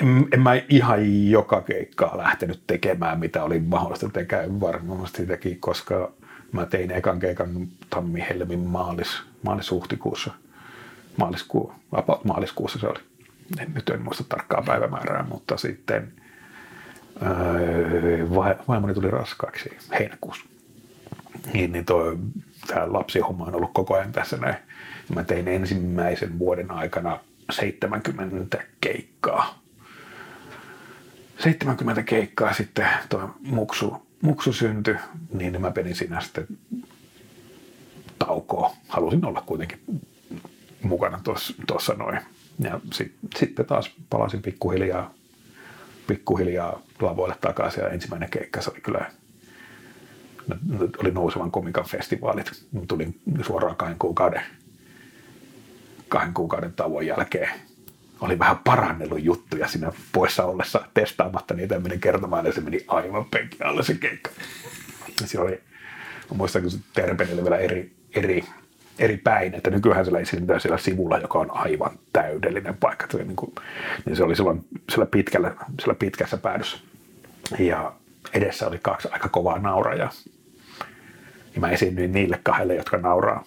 en, en mä ihan joka keikkaa lähtenyt tekemään, mitä oli mahdollista tehdä. Varmasti teki, koska mä tein ekan keikan tammi, helmi, maalis, maalis-huhtikuussa. Maaliskuu, about maaliskuussa se oli. Nyt en muista tarkkaa päivämäärää, mutta sitten öö, vaimoni tuli raskaaksi heinäkuussa. Niin, niin toi, tämä lapsihomma on ollut koko ajan tässä näin. Mä tein ensimmäisen vuoden aikana 70 keikkaa. 70 keikkaa sitten tuo muksu, muksu syntyi, niin mä penin siinä sitten taukoa. Halusin olla kuitenkin mukana tuossa noin. Ja sit, sitten taas palasin pikkuhiljaa, pikkuhiljaa lavoille takaisin ja ensimmäinen keikka se oli kyllä oli nousevan komikan festivaalit. Tulin suoraan kahden kuukauden kahden kuukauden tauon jälkeen oli vähän parannellut juttuja siinä poissa ollessa testaamatta niitä ja menin kertomaan ja se meni aivan penkin alle se keikka. Se oli, mä muistan, kun se vielä eri, eri, eri päin, että nykyään siellä esiintyy siellä sivulla, joka on aivan täydellinen paikka. Se, niin, kuin, niin se oli silloin siellä, pitkällä, siellä pitkässä päädyssä. Ja edessä oli kaksi aika kovaa naurajaa. Ja mä esiinnyin niille kahdelle, jotka nauraa,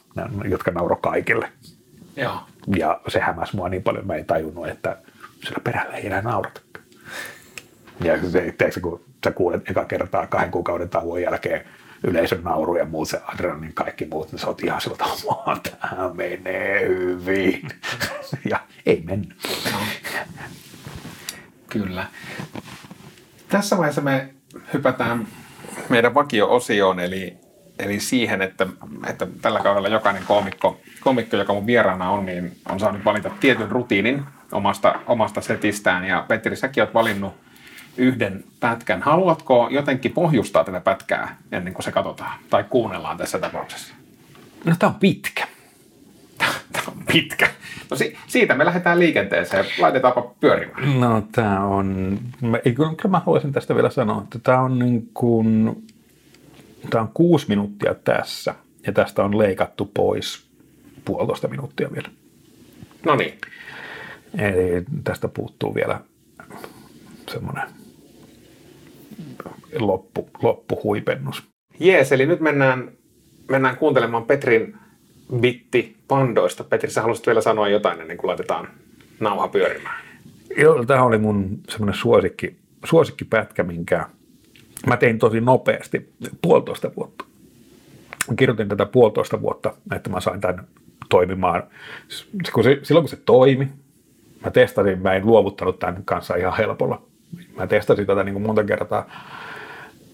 jotka nauro kaikille. Joo. Ja se hämäsi mua niin paljon, mä en tajunnut, että sillä perällä ei enää naurata. Ja se, tiedätkö, kun sä kuulet eka kertaa kahden kuukauden tauon jälkeen yleisön nauru ja muut se adrenalin kaikki muut, niin sä oot ihan sillä tavalla, tämä menee hyvin. ja ei mennyt. No. Kyllä. Tässä vaiheessa me hypätään meidän vakio-osioon, eli eli siihen, että, että tällä kaudella jokainen komikko, komikko, joka mun vieraana on, niin on saanut valita tietyn rutiinin omasta, omasta setistään. Ja Petteri, säkin oot valinnut yhden pätkän. Haluatko jotenkin pohjustaa tätä pätkää ennen kuin se katsotaan tai kuunnellaan tässä tapauksessa? No tämä on pitkä. tämä on pitkä. No si- siitä me lähdetään liikenteeseen. Laitetaanpa pyörimään. No tämä on, mä, kyllä mä haluaisin tästä vielä sanoa, että tämä on niin kuin Tämä on kuusi minuuttia tässä ja tästä on leikattu pois puolitoista minuuttia vielä. No niin. Eli tästä puuttuu vielä semmoinen loppu, loppuhuipennus. Jees, eli nyt mennään, mennään kuuntelemaan Petrin bitti pandoista. Petri, sä haluaisit vielä sanoa jotain ennen kuin laitetaan nauha pyörimään. Joo, tämä oli mun semmoinen suosikki, suosikkipätkä, minkä mä tein tosi nopeasti, puolitoista vuotta. Mä kirjoitin tätä puolitoista vuotta, että mä sain tämän toimimaan. Kun se, silloin kun se toimi, mä testasin, mä en luovuttanut tämän kanssa ihan helpolla. Mä testasin tätä niin kuin monta kertaa.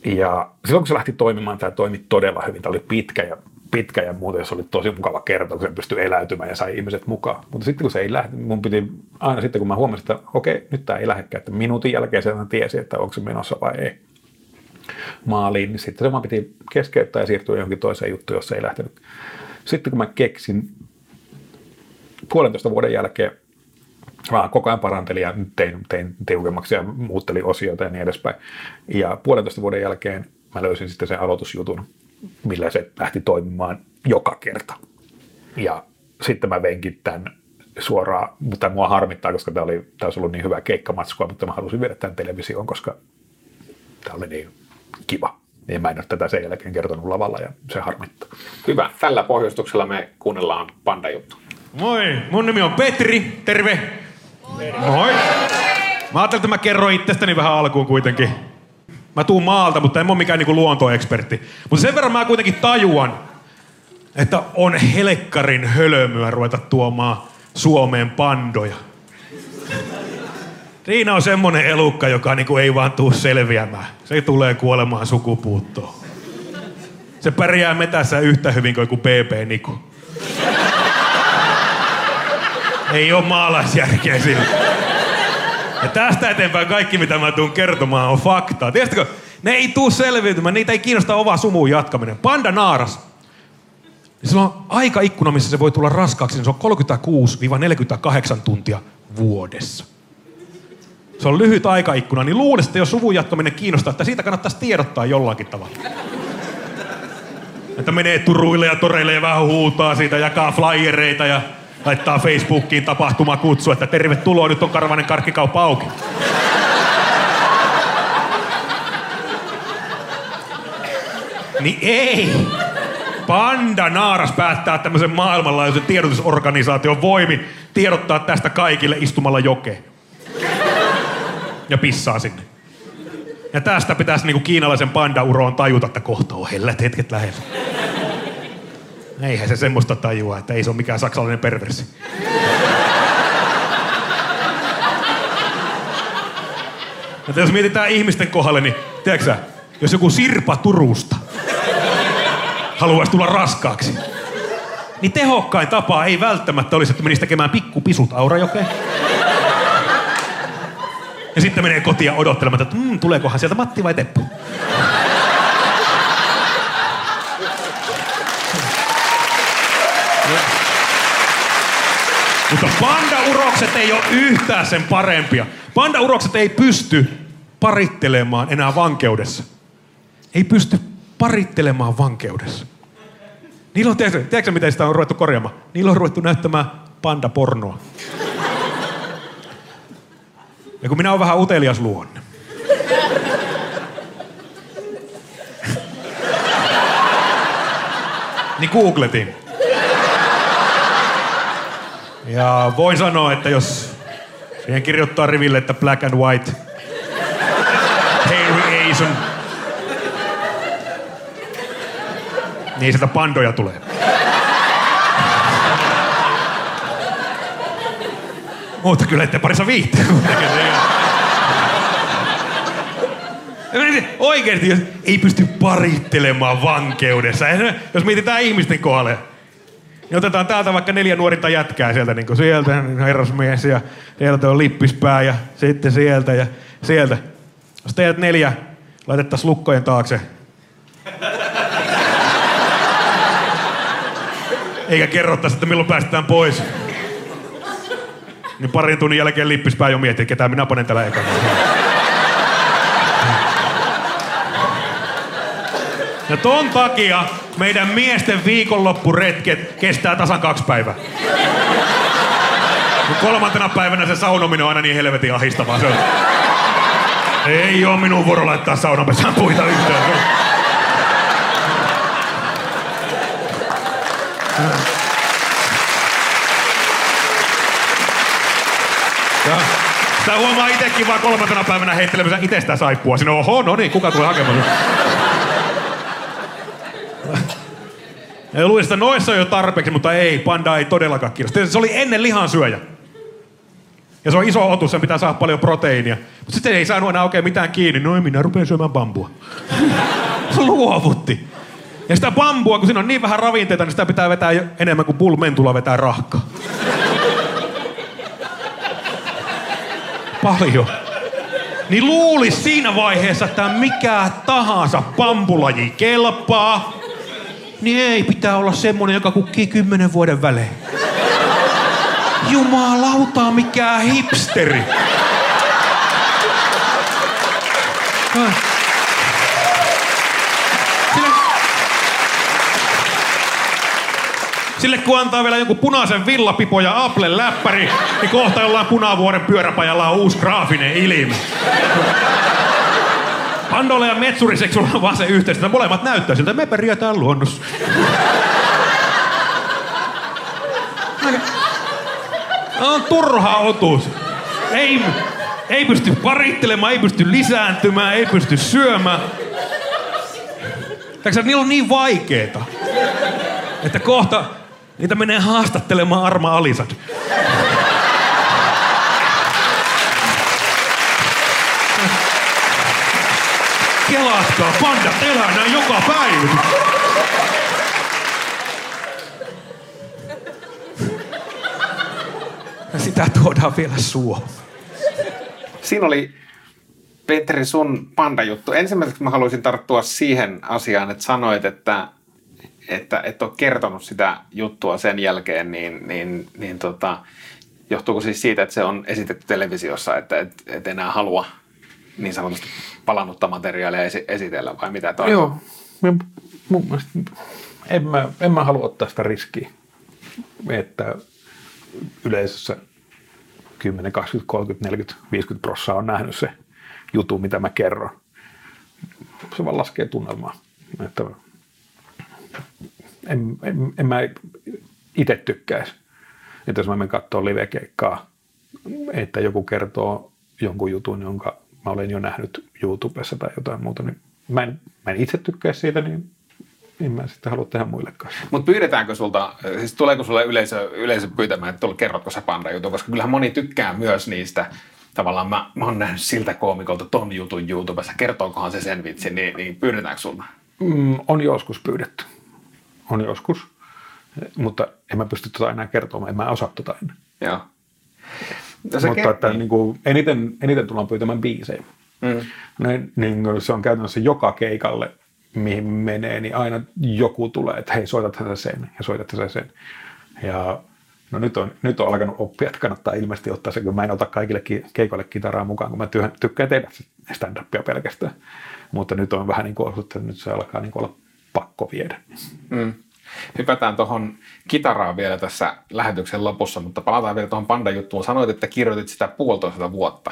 Ja silloin kun se lähti toimimaan, tämä toimi todella hyvin. Tämä oli pitkä ja, pitkä ja muuten se oli tosi mukava kertoa, kun se pystyi eläytymään ja sai ihmiset mukaan. Mutta sitten kun se ei lähde, mun piti aina sitten kun mä huomasin, että okei, nyt tämä ei lähdekään, että minuutin jälkeen se tiesi, että onko se menossa vai ei maaliin, niin sitten se vaan piti keskeyttää ja siirtyä johonkin toiseen juttuun, jos ei lähtenyt. Sitten kun mä keksin puolentoista vuoden jälkeen, mä koko ajan parantelin ja tein, tein tiukemmaksi ja muuttelin osioita ja niin edespäin. Ja puolentoista vuoden jälkeen mä löysin sitten sen aloitusjutun, millä se lähti toimimaan joka kerta. Ja sitten mä venkin tämän suoraan, mutta mua harmittaa, koska tämä, oli, tämä olisi ollut niin hyvä keikkamatskua, mutta mä halusin viedä tämän televisioon, koska tämä oli niin kiva. Niin mä en ole tätä sen jälkeen kertonut lavalla ja se harmittaa. Hyvä. Tällä pohjustuksella me kuunnellaan panda-juttu. Moi, mun nimi on Petri, terve. Moi. Mä ajattelin, että mä kerron itsestäni vähän alkuun kuitenkin. Mä tuun maalta, mutta en ole mikään niinku luontoekspertti. Mutta sen verran mä kuitenkin tajuan, että on helekkarin hölmöä ruveta tuomaan Suomeen pandoja. Riina on semmonen elukka, joka niinku ei vaan tuu selviämään. Se tulee kuolemaan sukupuuttoon. Se pärjää metässä yhtä hyvin kuin PP Niku. Ei ole maalaisjärkeä sillä. Ja tästä eteenpäin kaikki, mitä mä tuun kertomaan, on faktaa. Tiedätkö, ne ei tuu selviytymään, niitä ei kiinnosta ova sumuun jatkaminen. Panda naaras. Sillä on aikaikkuna, missä se voi tulla raskaaksi, niin se on 36-48 tuntia vuodessa. Se on lyhyt aikaikkuna, niin luulen, että jos suvun jatkaminen kiinnostaa, että siitä kannattaisi tiedottaa jollakin tavalla. Että menee turuille ja toreille ja vähän huutaa siitä, jakaa flyereita ja laittaa Facebookiin tapahtumakutsu, että tervetuloa, nyt on karvanen karkkikauppa auki. Niin ei. Panda Naaras päättää tämmöisen maailmanlaajuisen tiedotusorganisaation voimi tiedottaa tästä kaikille istumalla jokeen. Ja pissaa sinne. Ja tästä pitäisi niinku kiinalaisen panda-uroon tajuta, että kohta on hellät hetket lähellä. Eihän se semmoista tajua, että ei se ole mikään saksalainen perversi. Mutta jos mietitään ihmisten kohdalle, niin tiedätkö jos joku Sirpa Turusta haluaisi tulla raskaaksi, niin tehokkain tapa ei välttämättä olisi, että menisi tekemään pikkupisut Aurajokeen. Ja sitten menee kotiin odottelemaan, että mmm, tuleekohan sieltä Matti vai Teppu. Mutta pandaurokset ei ole yhtään sen parempia. Pandaurokset ei pysty parittelemaan enää vankeudessa. Ei pysty parittelemaan vankeudessa. Niillä on, tiedätkö, tiedätkö miten sitä on ruvettu korjaamaan? Niillä on ruvettu näyttämään pandapornoa. Ja kun minä olen vähän utelias luonne. niin googletin. Ja voin sanoa, että jos siihen kirjoittaa riville, että black and white, hairy Asian, niin sieltä pandoja tulee. Mutta kyllä ette parissa viittää. Oikeasti, jos ei pysty parittelemaan vankeudessa. Jos mietitään ihmisten kohdalle, niin otetaan täältä vaikka neljä nuorinta jätkää sieltä, niin kuin sieltä herrasmies ja sieltä on lippispää ja sitten sieltä ja sieltä. Jos teidät neljä laitettaisiin lukkojen taakse, eikä kerrottaisi, että milloin päästetään pois. Niin parin tunnin jälkeen lippispää jo miettii, ketä minä panen tällä ekana. Ja ton takia meidän miesten viikonloppuretket kestää tasan kaksi päivää. kolmantena päivänä se saunominen on aina niin helvetin ahistavaa. Se on... Ei oo minun vuoro laittaa saunapesään puita yhteen. Sitä vaan kolmantena päivänä heittelemässä itsestä saippua. Sinne oho, no niin, kuka tulee hakemaan? Ja luulin, että noissa jo tarpeeksi, mutta ei, panda ei todellakaan kiinnosta. Se oli ennen lihansyöjä. Ja se on iso otus, sen pitää saada paljon proteiinia. Mutta sitten ei saanut enää oikein mitään kiinni. No minä rupean syömään bambua. se luovutti. Ja sitä bambua, kun siinä on niin vähän ravinteita, niin sitä pitää vetää enemmän kuin pulmentula vetää rahkaa. Paljon. Niin luulis siinä vaiheessa, että mikä tahansa pampulaji kelpaa. Niin ei pitää olla semmonen, joka kukkii kymmenen vuoden välein. Jumalauta, mikä hipsteri. Ai. Sille kun antaa vielä jonkun punaisen villapipo ja Apple läppäri, niin kohta jollain punavuoren pyöräpajalla on uusi graafinen ilme. Pandolle ja Metsuriseksi on vaan se yhteys, että molemmat näyttää siltä, me pärjätään luonnossa. On turha otus. Ei, ei pysty parittelemaan, ei pysty lisääntymään, ei pysty syömään. Tiedätkö, niillä on niin vaikeeta, että kohta niitä menee haastattelemaan Arma Alisat. Kelatkaa, pandat elää näin joka päivä. Sitä tuodaan vielä Suomeen. Siinä oli Petri sun panda-juttu. Ensimmäiseksi mä haluaisin tarttua siihen asiaan, että sanoit, että että et ole kertonut sitä juttua sen jälkeen, niin, niin, niin tota, johtuuko siis siitä, että se on esitetty televisiossa, että et, et enää halua niin sanotusti palannutta materiaalia esi- esitellä vai mitä toi? Joo, mä, mun mielestä, en, mä, en mä halua ottaa sitä riskiä, että yleisössä 10, 20, 30, 40, 50 prossaa on nähnyt se jutu, mitä mä kerron. Se vaan laskee tunnelmaa. Että en, en, en mä itse tykkäisi, että jos mä menen katsomaan live-keikkaa, että joku kertoo jonkun jutun, jonka mä olen jo nähnyt YouTubessa tai jotain muuta, niin mä en, mä en itse tykkää siitä, niin en mä sitten halua tehdä muillekaan. Mutta pyydetäänkö sulta, siis tuleeko sulle yleisö, yleisö pyytämään, että kerrotko sä panda jutun, koska kyllähän moni tykkää myös niistä, tavallaan mä, mä oon nähnyt siltä koomikolta ton jutun YouTubessa, kertookohan se sen vitsin, niin, niin pyydetäänkö sulta? Mm, on joskus pyydetty. On joskus. Mutta en mä pysty tota enää kertomaan, en mä osaa tota enää. Joo. No Mutta ker- että niin kuin, eniten, eniten tullaan pyytämään biisejä. Mm. Niin, niin se on käytännössä joka keikalle, mihin menee, niin aina joku tulee, että hei, soitat sä sen ja soitat sä sen. Ja no nyt on, nyt on alkanut oppia, että kannattaa ilmeisesti ottaa se, kun mä en ota kaikille keikoille kitaraa mukaan, kun mä tykkään tehdä stand-upia pelkästään. Mutta nyt on vähän niin kuin että nyt se alkaa niin kuin olla pakko viedä. Mm. Hypätään tuohon kitaraan vielä tässä lähetyksen lopussa, mutta palataan vielä tuohon panda-juttuun. Sanoit, että kirjoitit sitä puolitoista vuotta.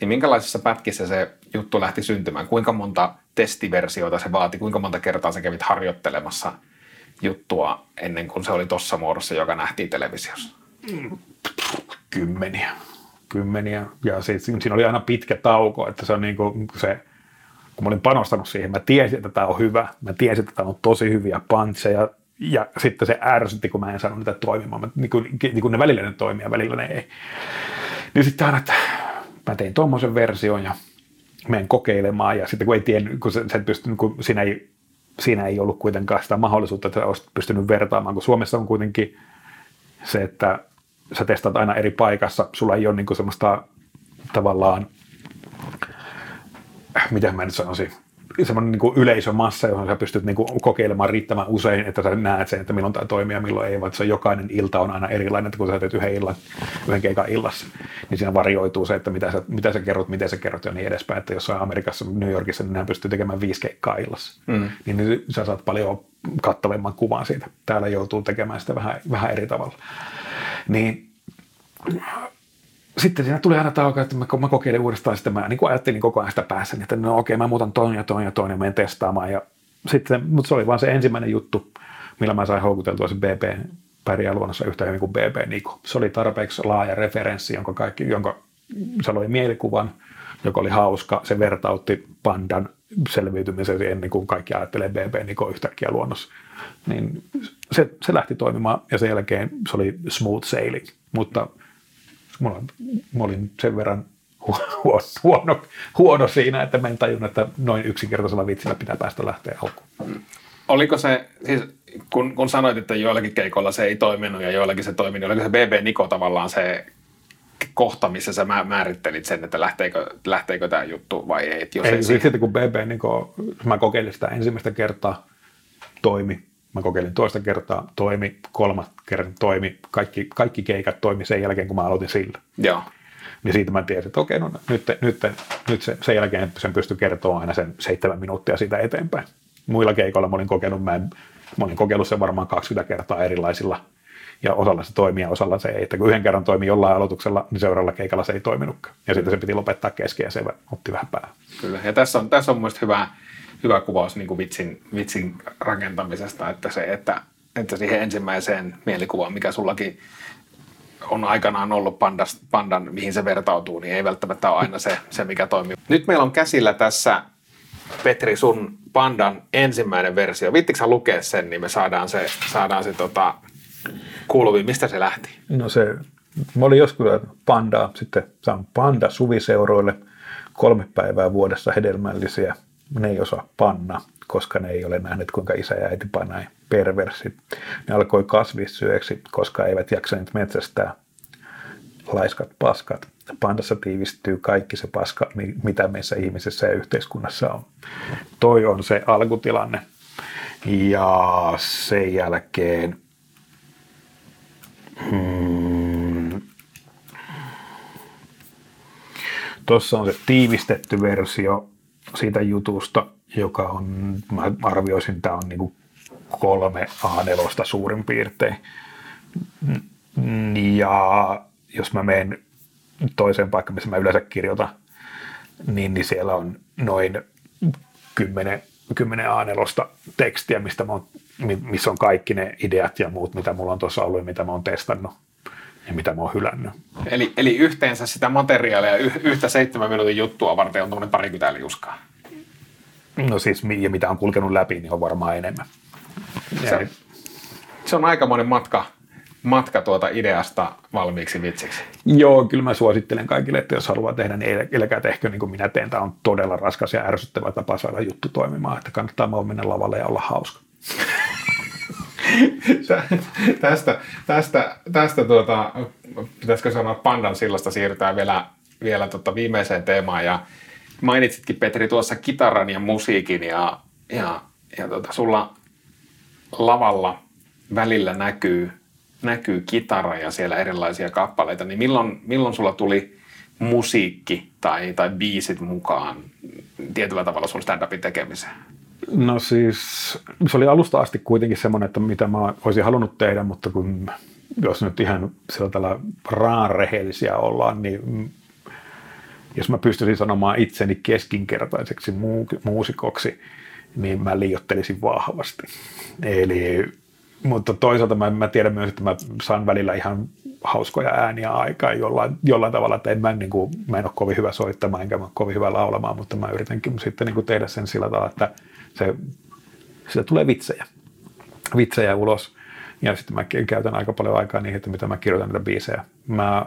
Niin minkälaisessa pätkissä se juttu lähti syntymään? Kuinka monta testiversioita se vaati? Kuinka monta kertaa sä kävit harjoittelemassa juttua ennen kuin se oli tuossa muodossa, joka nähtiin televisiossa? Kymmeniä. Kymmeniä. Ja siis, siinä oli aina pitkä tauko, että se on niin kuin se kun mä olin panostanut siihen, mä tiesin, että tämä on hyvä, mä tiesin, että tämä on tosi hyviä pantseja, ja sitten se ärsytti, kun mä en saanut niitä toimimaan. Mä, niin, kuin, niin kuin ne välillä ne toimii ja välillä ne ei. Niin sitten aina, että mä tein tuommoisen version ja menen kokeilemaan. Ja sitten kun ei tiennyt, kun se, se pysty, kun siinä ei, siinä ei ollut kuitenkaan sitä mahdollisuutta, että olisit pystynyt vertaamaan, kun Suomessa on kuitenkin se, että sä testaat aina eri paikassa, sulla ei ole niin kuin semmoista tavallaan miten mä nyt sanoisin, semmoinen niin kuin yleisömassa, johon sä pystyt niin kuin kokeilemaan riittävän usein, että sä näet sen, että milloin tämä toimii ja milloin ei, vaan se jokainen ilta on aina erilainen, että kun sä teet yhden, illan, yhden keikan illassa, niin siinä varioituu se, että mitä sä, mitä sä kerrot, miten sä kerrot ja niin edespäin, että jossain Amerikassa, New Yorkissa, niin nämä pystyy tekemään viisi keikkaa illassa, mm. niin, niin sä saat paljon kattavemman kuvan siitä. Täällä joutuu tekemään sitä vähän, vähän eri tavalla. Niin sitten siinä tuli aina tauko, että mä, mä kokeilin uudestaan, sitten mä niin kuin ajattelin koko ajan sitä päässä, että no okei, mä muutan ton ja ton ja ton ja menen testaamaan. Ja sitten, mutta se oli vaan se ensimmäinen juttu, millä mä sain houkuteltua se BP pärjää luonnossa yhtä hyvin kuin BB Niko. Se oli tarpeeksi laaja referenssi, jonka, kaikki, jonka se loi mielikuvan, joka oli hauska. Se vertautti pandan selviytymisen ennen kuin kaikki ajattelee BB Niko yhtäkkiä luonnossa. Niin se, se lähti toimimaan ja sen jälkeen se oli smooth sailing. Mutta mulla, mä olin sen verran huono, huono, huono siinä, että mä en tajunnut, että noin yksinkertaisella vitsillä pitää päästä lähteä alkuun. Oliko se, siis kun, kun sanoit, että joillakin keikoilla se ei toiminut ja joillakin se toimi, niin oliko se BB Niko tavallaan se kohta, missä sä määrittelit sen, että lähteekö, lähteekö tämä juttu vai ei? Jos ei, ei sitten kun BB, kun mä kokeilin sitä ensimmäistä kertaa, toimi. Mä kokeilin toista kertaa, toimi, kolmas kerta toimi. Kaikki, kaikki keikat toimi sen jälkeen, kun mä aloitin sillä. Joo. Niin siitä mä tiesin, että okei, no nyt, nyt, nyt se, sen jälkeen sen pystyi kertoa aina sen seitsemän minuuttia siitä eteenpäin. Muilla keikoilla mä olin kokenut, mä, en, mä olin kokeillut sen varmaan 20 kertaa erilaisilla ja osalla se toimii ja osalla se ei. Että kun yhden kerran toimi jollain aloituksella, niin seuraavalla keikalla se ei toiminutkaan. Ja sitten se piti lopettaa kesken ja se otti vähän päähän. Kyllä, ja tässä on, tässä on mielestäni hyvä, hyvä kuvaus niin kuin vitsin, vitsin rakentamisesta, että se, että, että siihen ensimmäiseen mielikuvaan, mikä sullakin on aikanaan ollut pandas, pandan, mihin se vertautuu, niin ei välttämättä ole aina se, se, mikä toimii. Nyt meillä on käsillä tässä, Petri, sun pandan ensimmäinen versio. Vittikö lukea sen, niin me saadaan se, saadaan se tota, kuuluviin. Mistä se lähti? No se, mä olin joskus pandaa, sitten saan panda suviseuroille kolme päivää vuodessa hedelmällisiä. Ne ei osaa panna, koska ne ei ole nähneet, kuinka isä ja äiti panai perversit. Ne alkoi kasvissyöksi, koska eivät jaksaneet metsästää laiskat paskat. Pandassa tiivistyy kaikki se paska, mitä meissä ihmisissä ja yhteiskunnassa on. Toi on se alkutilanne. Ja sen jälkeen Hmm. Tuossa on se tiivistetty versio siitä jutusta, joka on, mä arvioisin, tämä on niinku kolme A4 suurin piirtein. Ja jos mä menen toiseen paikkaan, missä mä yleensä kirjoitan, niin, niin siellä on noin 10, 10 A4 tekstiä, mistä mä oon missä on kaikki ne ideat ja muut, mitä mulla on tuossa ollut ja mitä mä oon testannut ja mitä mä oon hylännyt. Eli, eli yhteensä sitä materiaalia y- yhtä seitsemän minuutin juttua varten on tuommoinen parikymmentä liuskaa. No siis, ja mitä on kulkenut läpi, niin on varmaan enemmän. Se, se on aikamoinen matka, matka tuota ideasta valmiiksi vitsiksi. Joo, kyllä mä suosittelen kaikille, että jos haluaa tehdä, niin älkää tehkö niin kuin minä teen. Tämä on todella raskas ja ärsyttävä tapa saada juttu toimimaan, että kannattaa vaan mennä lavalle ja olla hauska. Tästä, tästä, tästä tuota, pitäisikö sanoa pandan sillasta siirrytään vielä, vielä tota viimeiseen teemaan ja mainitsitkin Petri tuossa kitaran ja musiikin ja, ja, ja tota, sulla lavalla välillä näkyy, näkyy kitara ja siellä erilaisia kappaleita, niin milloin, milloin sulla tuli musiikki tai, tai biisit mukaan tietyllä tavalla sun stand-upin tekemiseen? No siis se oli alusta asti kuitenkin semmoinen, että mitä mä olisin halunnut tehdä, mutta kun jos nyt ihan sillä tällä rehellisiä ollaan, niin jos mä pystyisin sanomaan itseni keskinkertaiseksi muusikoksi, niin mä liiottelisin vahvasti. Eli, mutta toisaalta mä, mä tiedän myös, että mä saan välillä ihan hauskoja ääniä aikaa jollain, jollain tavalla, että en mä, niin kuin, mä en ole kovin hyvä soittamaan, enkä mä ole kovin hyvä laulamaan, mutta mä yritänkin sitten niin kuin tehdä sen sillä tavalla, että se, se tulee vitsejä, vitsejä ulos. Ja sitten mä käytän aika paljon aikaa niihin, että mitä mä kirjoitan näitä biisejä. Mä,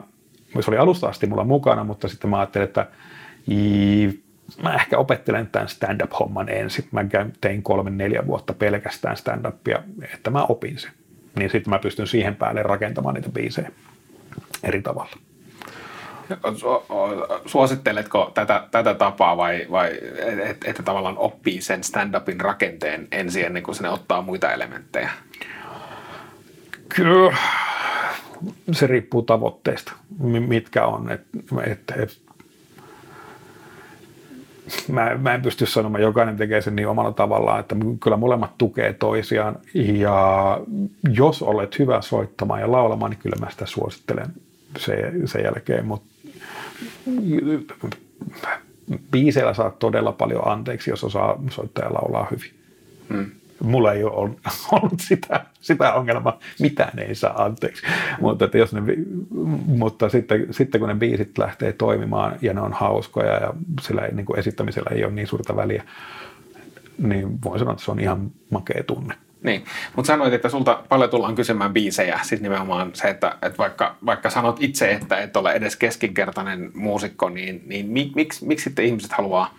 se oli alusta asti mulla mukana, mutta sitten mä ajattelin, että mä ehkä opettelen tämän stand-up-homman ensin. Mä tein kolme, neljä vuotta pelkästään stand-upia, että mä opin sen. Niin sitten mä pystyn siihen päälle rakentamaan niitä biisejä eri tavalla. Suositteletko tätä, tätä tapaa vai, vai että et tavallaan oppii sen stand-upin rakenteen ensin ennen kuin sinne ottaa muita elementtejä? Kyllä, se riippuu tavoitteista, mitkä on. Et, et, et, mä, mä en pysty sanomaan, jokainen tekee sen niin omalla tavallaan, että kyllä molemmat tukee toisiaan. Ja jos olet hyvä soittamaan ja laulamaan, niin kyllä mä sitä suosittelen sen, sen jälkeen. Mutta biiseillä saa todella paljon anteeksi, jos osaa soittaa ja laulaa hyvin. Hmm. Mulla ei ole ollut sitä, sitä ongelmaa, mitään ei saa anteeksi. Mutta, että jos ne, mutta sitten, sitten kun ne biisit lähtee toimimaan ja ne on hauskoja ja sillä niin kuin esittämisellä ei ole niin suurta väliä, niin voin sanoa, että se on ihan makea tunne. Niin, mutta sanoit, että sulta paljon tullaan kysymään biisejä, siis nimenomaan se, että, että vaikka, vaikka sanot itse, että et ole edes keskinkertainen muusikko, niin, niin miksi, miksi sitten ihmiset haluaa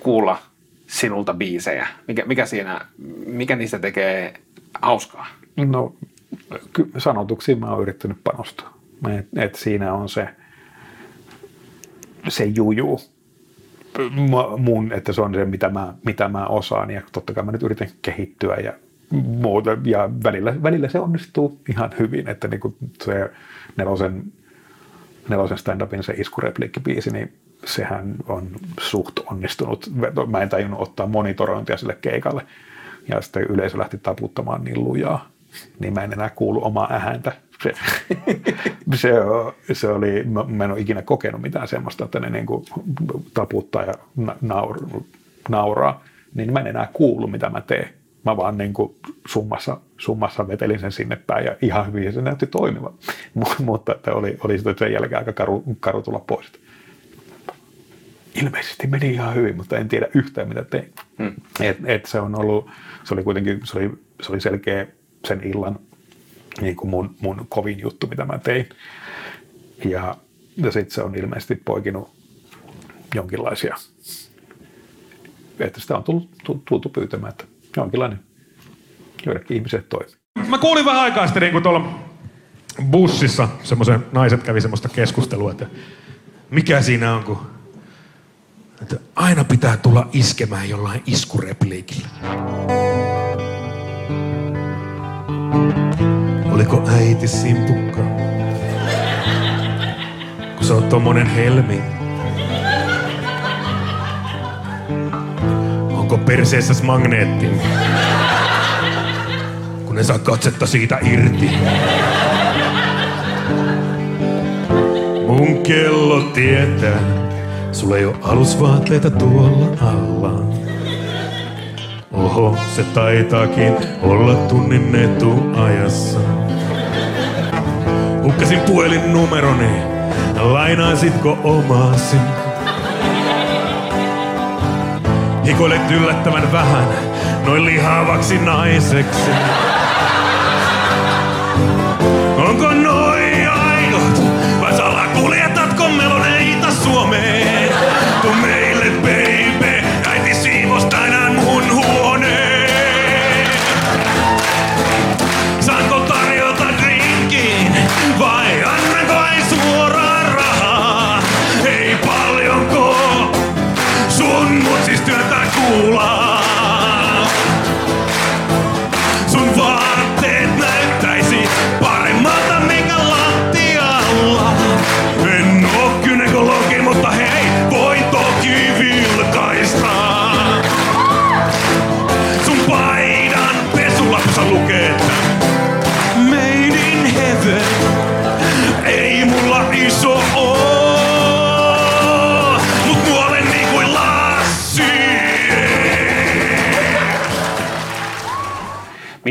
kuulla sinulta biisejä? Mikä, mikä, siinä, mikä niistä tekee hauskaa? No, sanotuksiin mä oon yrittänyt panostaa. Et, et siinä on se, se juju mun, että se on se, mitä mä, mitä mä osaan. Ja totta kai mä nyt yritän kehittyä ja muuta. Ja välillä, välillä se onnistuu ihan hyvin, että niin kuin se nelosen, nelosen stand-upin se iskurepliikkibiisi, niin sehän on suht onnistunut. Mä en tajunnut ottaa monitorointia sille keikalle. Ja sitten yleisö lähti taputtamaan niin lujaa, niin mä en enää kuulu omaa ääntä. Se, se, se oli, mä, en ole ikinä kokenut mitään semmoista, että ne niin kuin taputtaa ja naur, nauraa, niin mä en enää kuulu, mitä mä teen mä vaan niin kuin summassa, summassa vetelin sen sinne päin ja ihan hyvin se näytti toimiva. Mutta että oli, oli sitten sen jälkeen aika karu, karu tulla pois. Ilmeisesti meni ihan hyvin, mutta en tiedä yhtään mitä tein. Hmm. Et, et se on ollut, se oli kuitenkin, se oli, se oli selkeä sen illan niin kuin mun, mun kovin juttu, mitä mä tein. Ja, ja sitten se on ilmeisesti poikinut jonkinlaisia, että sitä on tullut, tultu pyytämään, että jonkinlainen joillekin ihmiset toimii. Mä kuulin vähän aikaa sitten, niin kun tuolla bussissa semmoisen naiset kävi semmoista keskustelua, että mikä siinä on, kun että aina pitää tulla iskemään jollain iskurepliikillä. Oliko äiti simpukka? Kun sä oot tommonen helmi. Onko perseessä magneetti? Kun ne saa katsetta siitä irti. Mun kello tietää, sulla ei oo alusvaatteita tuolla alla. Oho, se taitaakin olla tunnin etuajassa. Hukkasin puhelin numeroni, lainaisitko omaasi? Hikoilet yllättävän vähän, noin lihavaksi naiseksi. Onko noin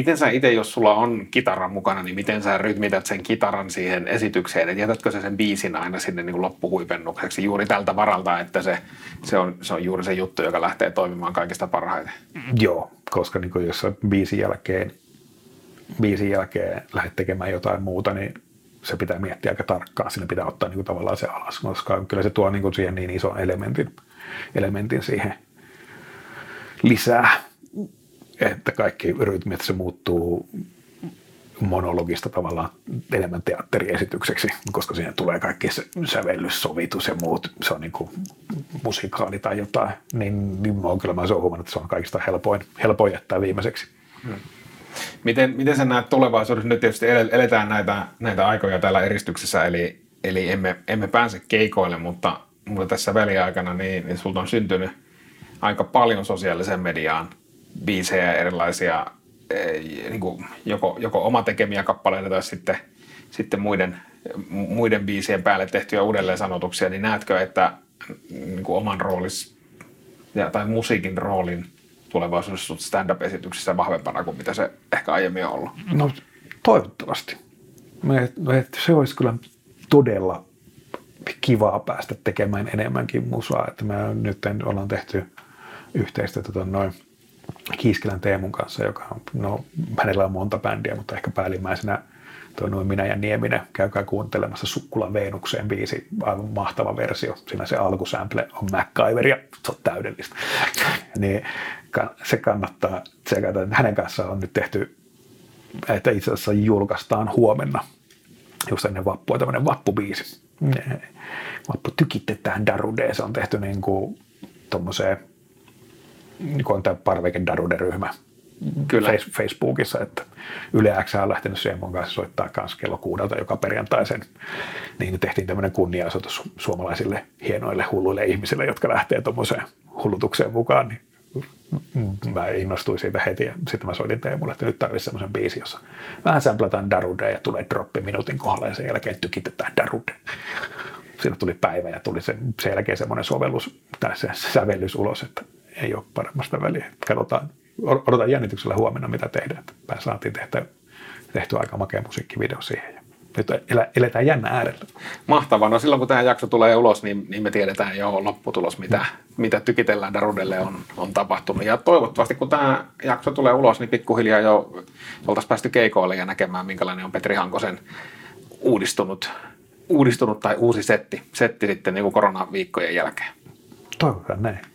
Miten sä itse, jos sulla on kitara mukana, niin miten sä rytmität sen kitaran siihen esitykseen? Et jätätkö sä sen biisin aina sinne niin kuin loppuhuipennukseksi juuri tältä varalta, että se, se, on, se on juuri se juttu, joka lähtee toimimaan kaikista parhaiten? Joo, koska niin jos sä biisin jälkeen, biisin jälkeen lähdet tekemään jotain muuta, niin se pitää miettiä aika tarkkaan. Sinne pitää ottaa niin kuin tavallaan se alas, koska kyllä se tuo niin kuin siihen niin ison elementin, elementin siihen lisää, että kaikki rytmit se muuttuu monologista tavallaan enemmän teatteriesitykseksi, koska siihen tulee kaikki se sävellys, sovitus ja muut, se on niin kuin musikaali tai jotain, niin, niin mä oon kyllä mä se huomannut, että se on kaikista helpoin, helpoin jättää viimeiseksi. Miten, miten sä näet tulevaisuudessa? Nyt tietysti ele- eletään näitä, näitä aikoja täällä eristyksessä, eli, eli emme, emme pääse keikoille, mutta, mutta tässä väliaikana niin, niin sulta on syntynyt aika paljon sosiaaliseen mediaan biisejä erilaisia, eh, niin kuin joko, joko oma tekemiä kappaleita tai sitten, sitten muiden, muiden biisien päälle tehtyjä uudelleen sanotuksia, niin näetkö, että niin kuin oman roolis ja, tai musiikin roolin tulevaisuudessa stand-up-esityksissä vahvempana kuin mitä se ehkä aiemmin on ollut? No toivottavasti. Me, se olisi kyllä todella kivaa päästä tekemään enemmänkin musaa. Että me nyt ollaan tehty yhteistyötä ton noin Kiiskilän Teemun kanssa, joka on, no hänellä on monta bändiä, mutta ehkä päällimmäisenä tuo noin Minä ja Nieminen, käykää kuuntelemassa Sukkula Veenukseen biisi, aivan mahtava versio. Siinä se alkusample on MacGyver ja se on täydellistä. niin se kannattaa tsekata. Hänen kanssaan on nyt tehty, että itse asiassa julkaistaan huomenna just ennen vappua tämmöinen vappubiisi. Vappu tykitetään Darudeen. Se on tehty niin kuin tuommoiseen, niin kuin on tämä Parveke Darude-ryhmä Kyllä. Facebookissa, että Yle X on lähtenyt mun kanssa soittaa kanssa kello kuudelta joka perjantai sen. Niin tehtiin tämmöinen kunniaosoitus suomalaisille hienoille hulluille ihmisille, jotka lähtee tuommoiseen hullutukseen mukaan. Niin mä innostuin siitä heti ja sitten mä soitin Teemulle, että nyt tarvitsisi semmoisen biisin, jossa vähän sämplätään Darude ja tulee droppi minuutin kohdalla ja sen jälkeen tykitetään Darude. Siinä tuli päivä ja tuli sen, sen jälkeen semmoinen sovellus tai se sävellys ulos, että ei ole paremmasta väliä. Katsotaan, odotan jännityksellä huomenna, mitä tehdään. Että saatiin tehtyä, tehtyä aika makea musiikkivideo siihen. Ja nyt eletään jännä äärellä. Mahtavaa. No silloin kun tämä jakso tulee ulos, niin, niin me tiedetään jo lopputulos, mitä, mm. mitä tykitellään Darudelle on, on tapahtunut. Ja toivottavasti kun tämä jakso tulee ulos, niin pikkuhiljaa jo oltaisiin päästy keikoille ja näkemään, minkälainen on Petri Hankosen uudistunut, uudistunut tai uusi setti, setti sitten niin kuin koronaviikkojen jälkeen. Toivotaan näin.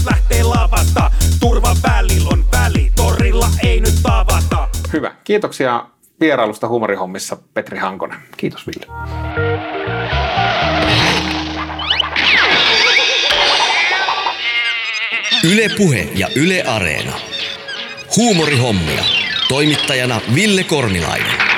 hommat lähtee lavasta. Turva välillä on väli, torilla ei nyt tavata. Hyvä. Kiitoksia vierailusta huumorihommissa Petri Hankonen. Kiitos Ville. Yle Puhe ja Yle Areena. Huumorihommia. Toimittajana Ville Kornilainen.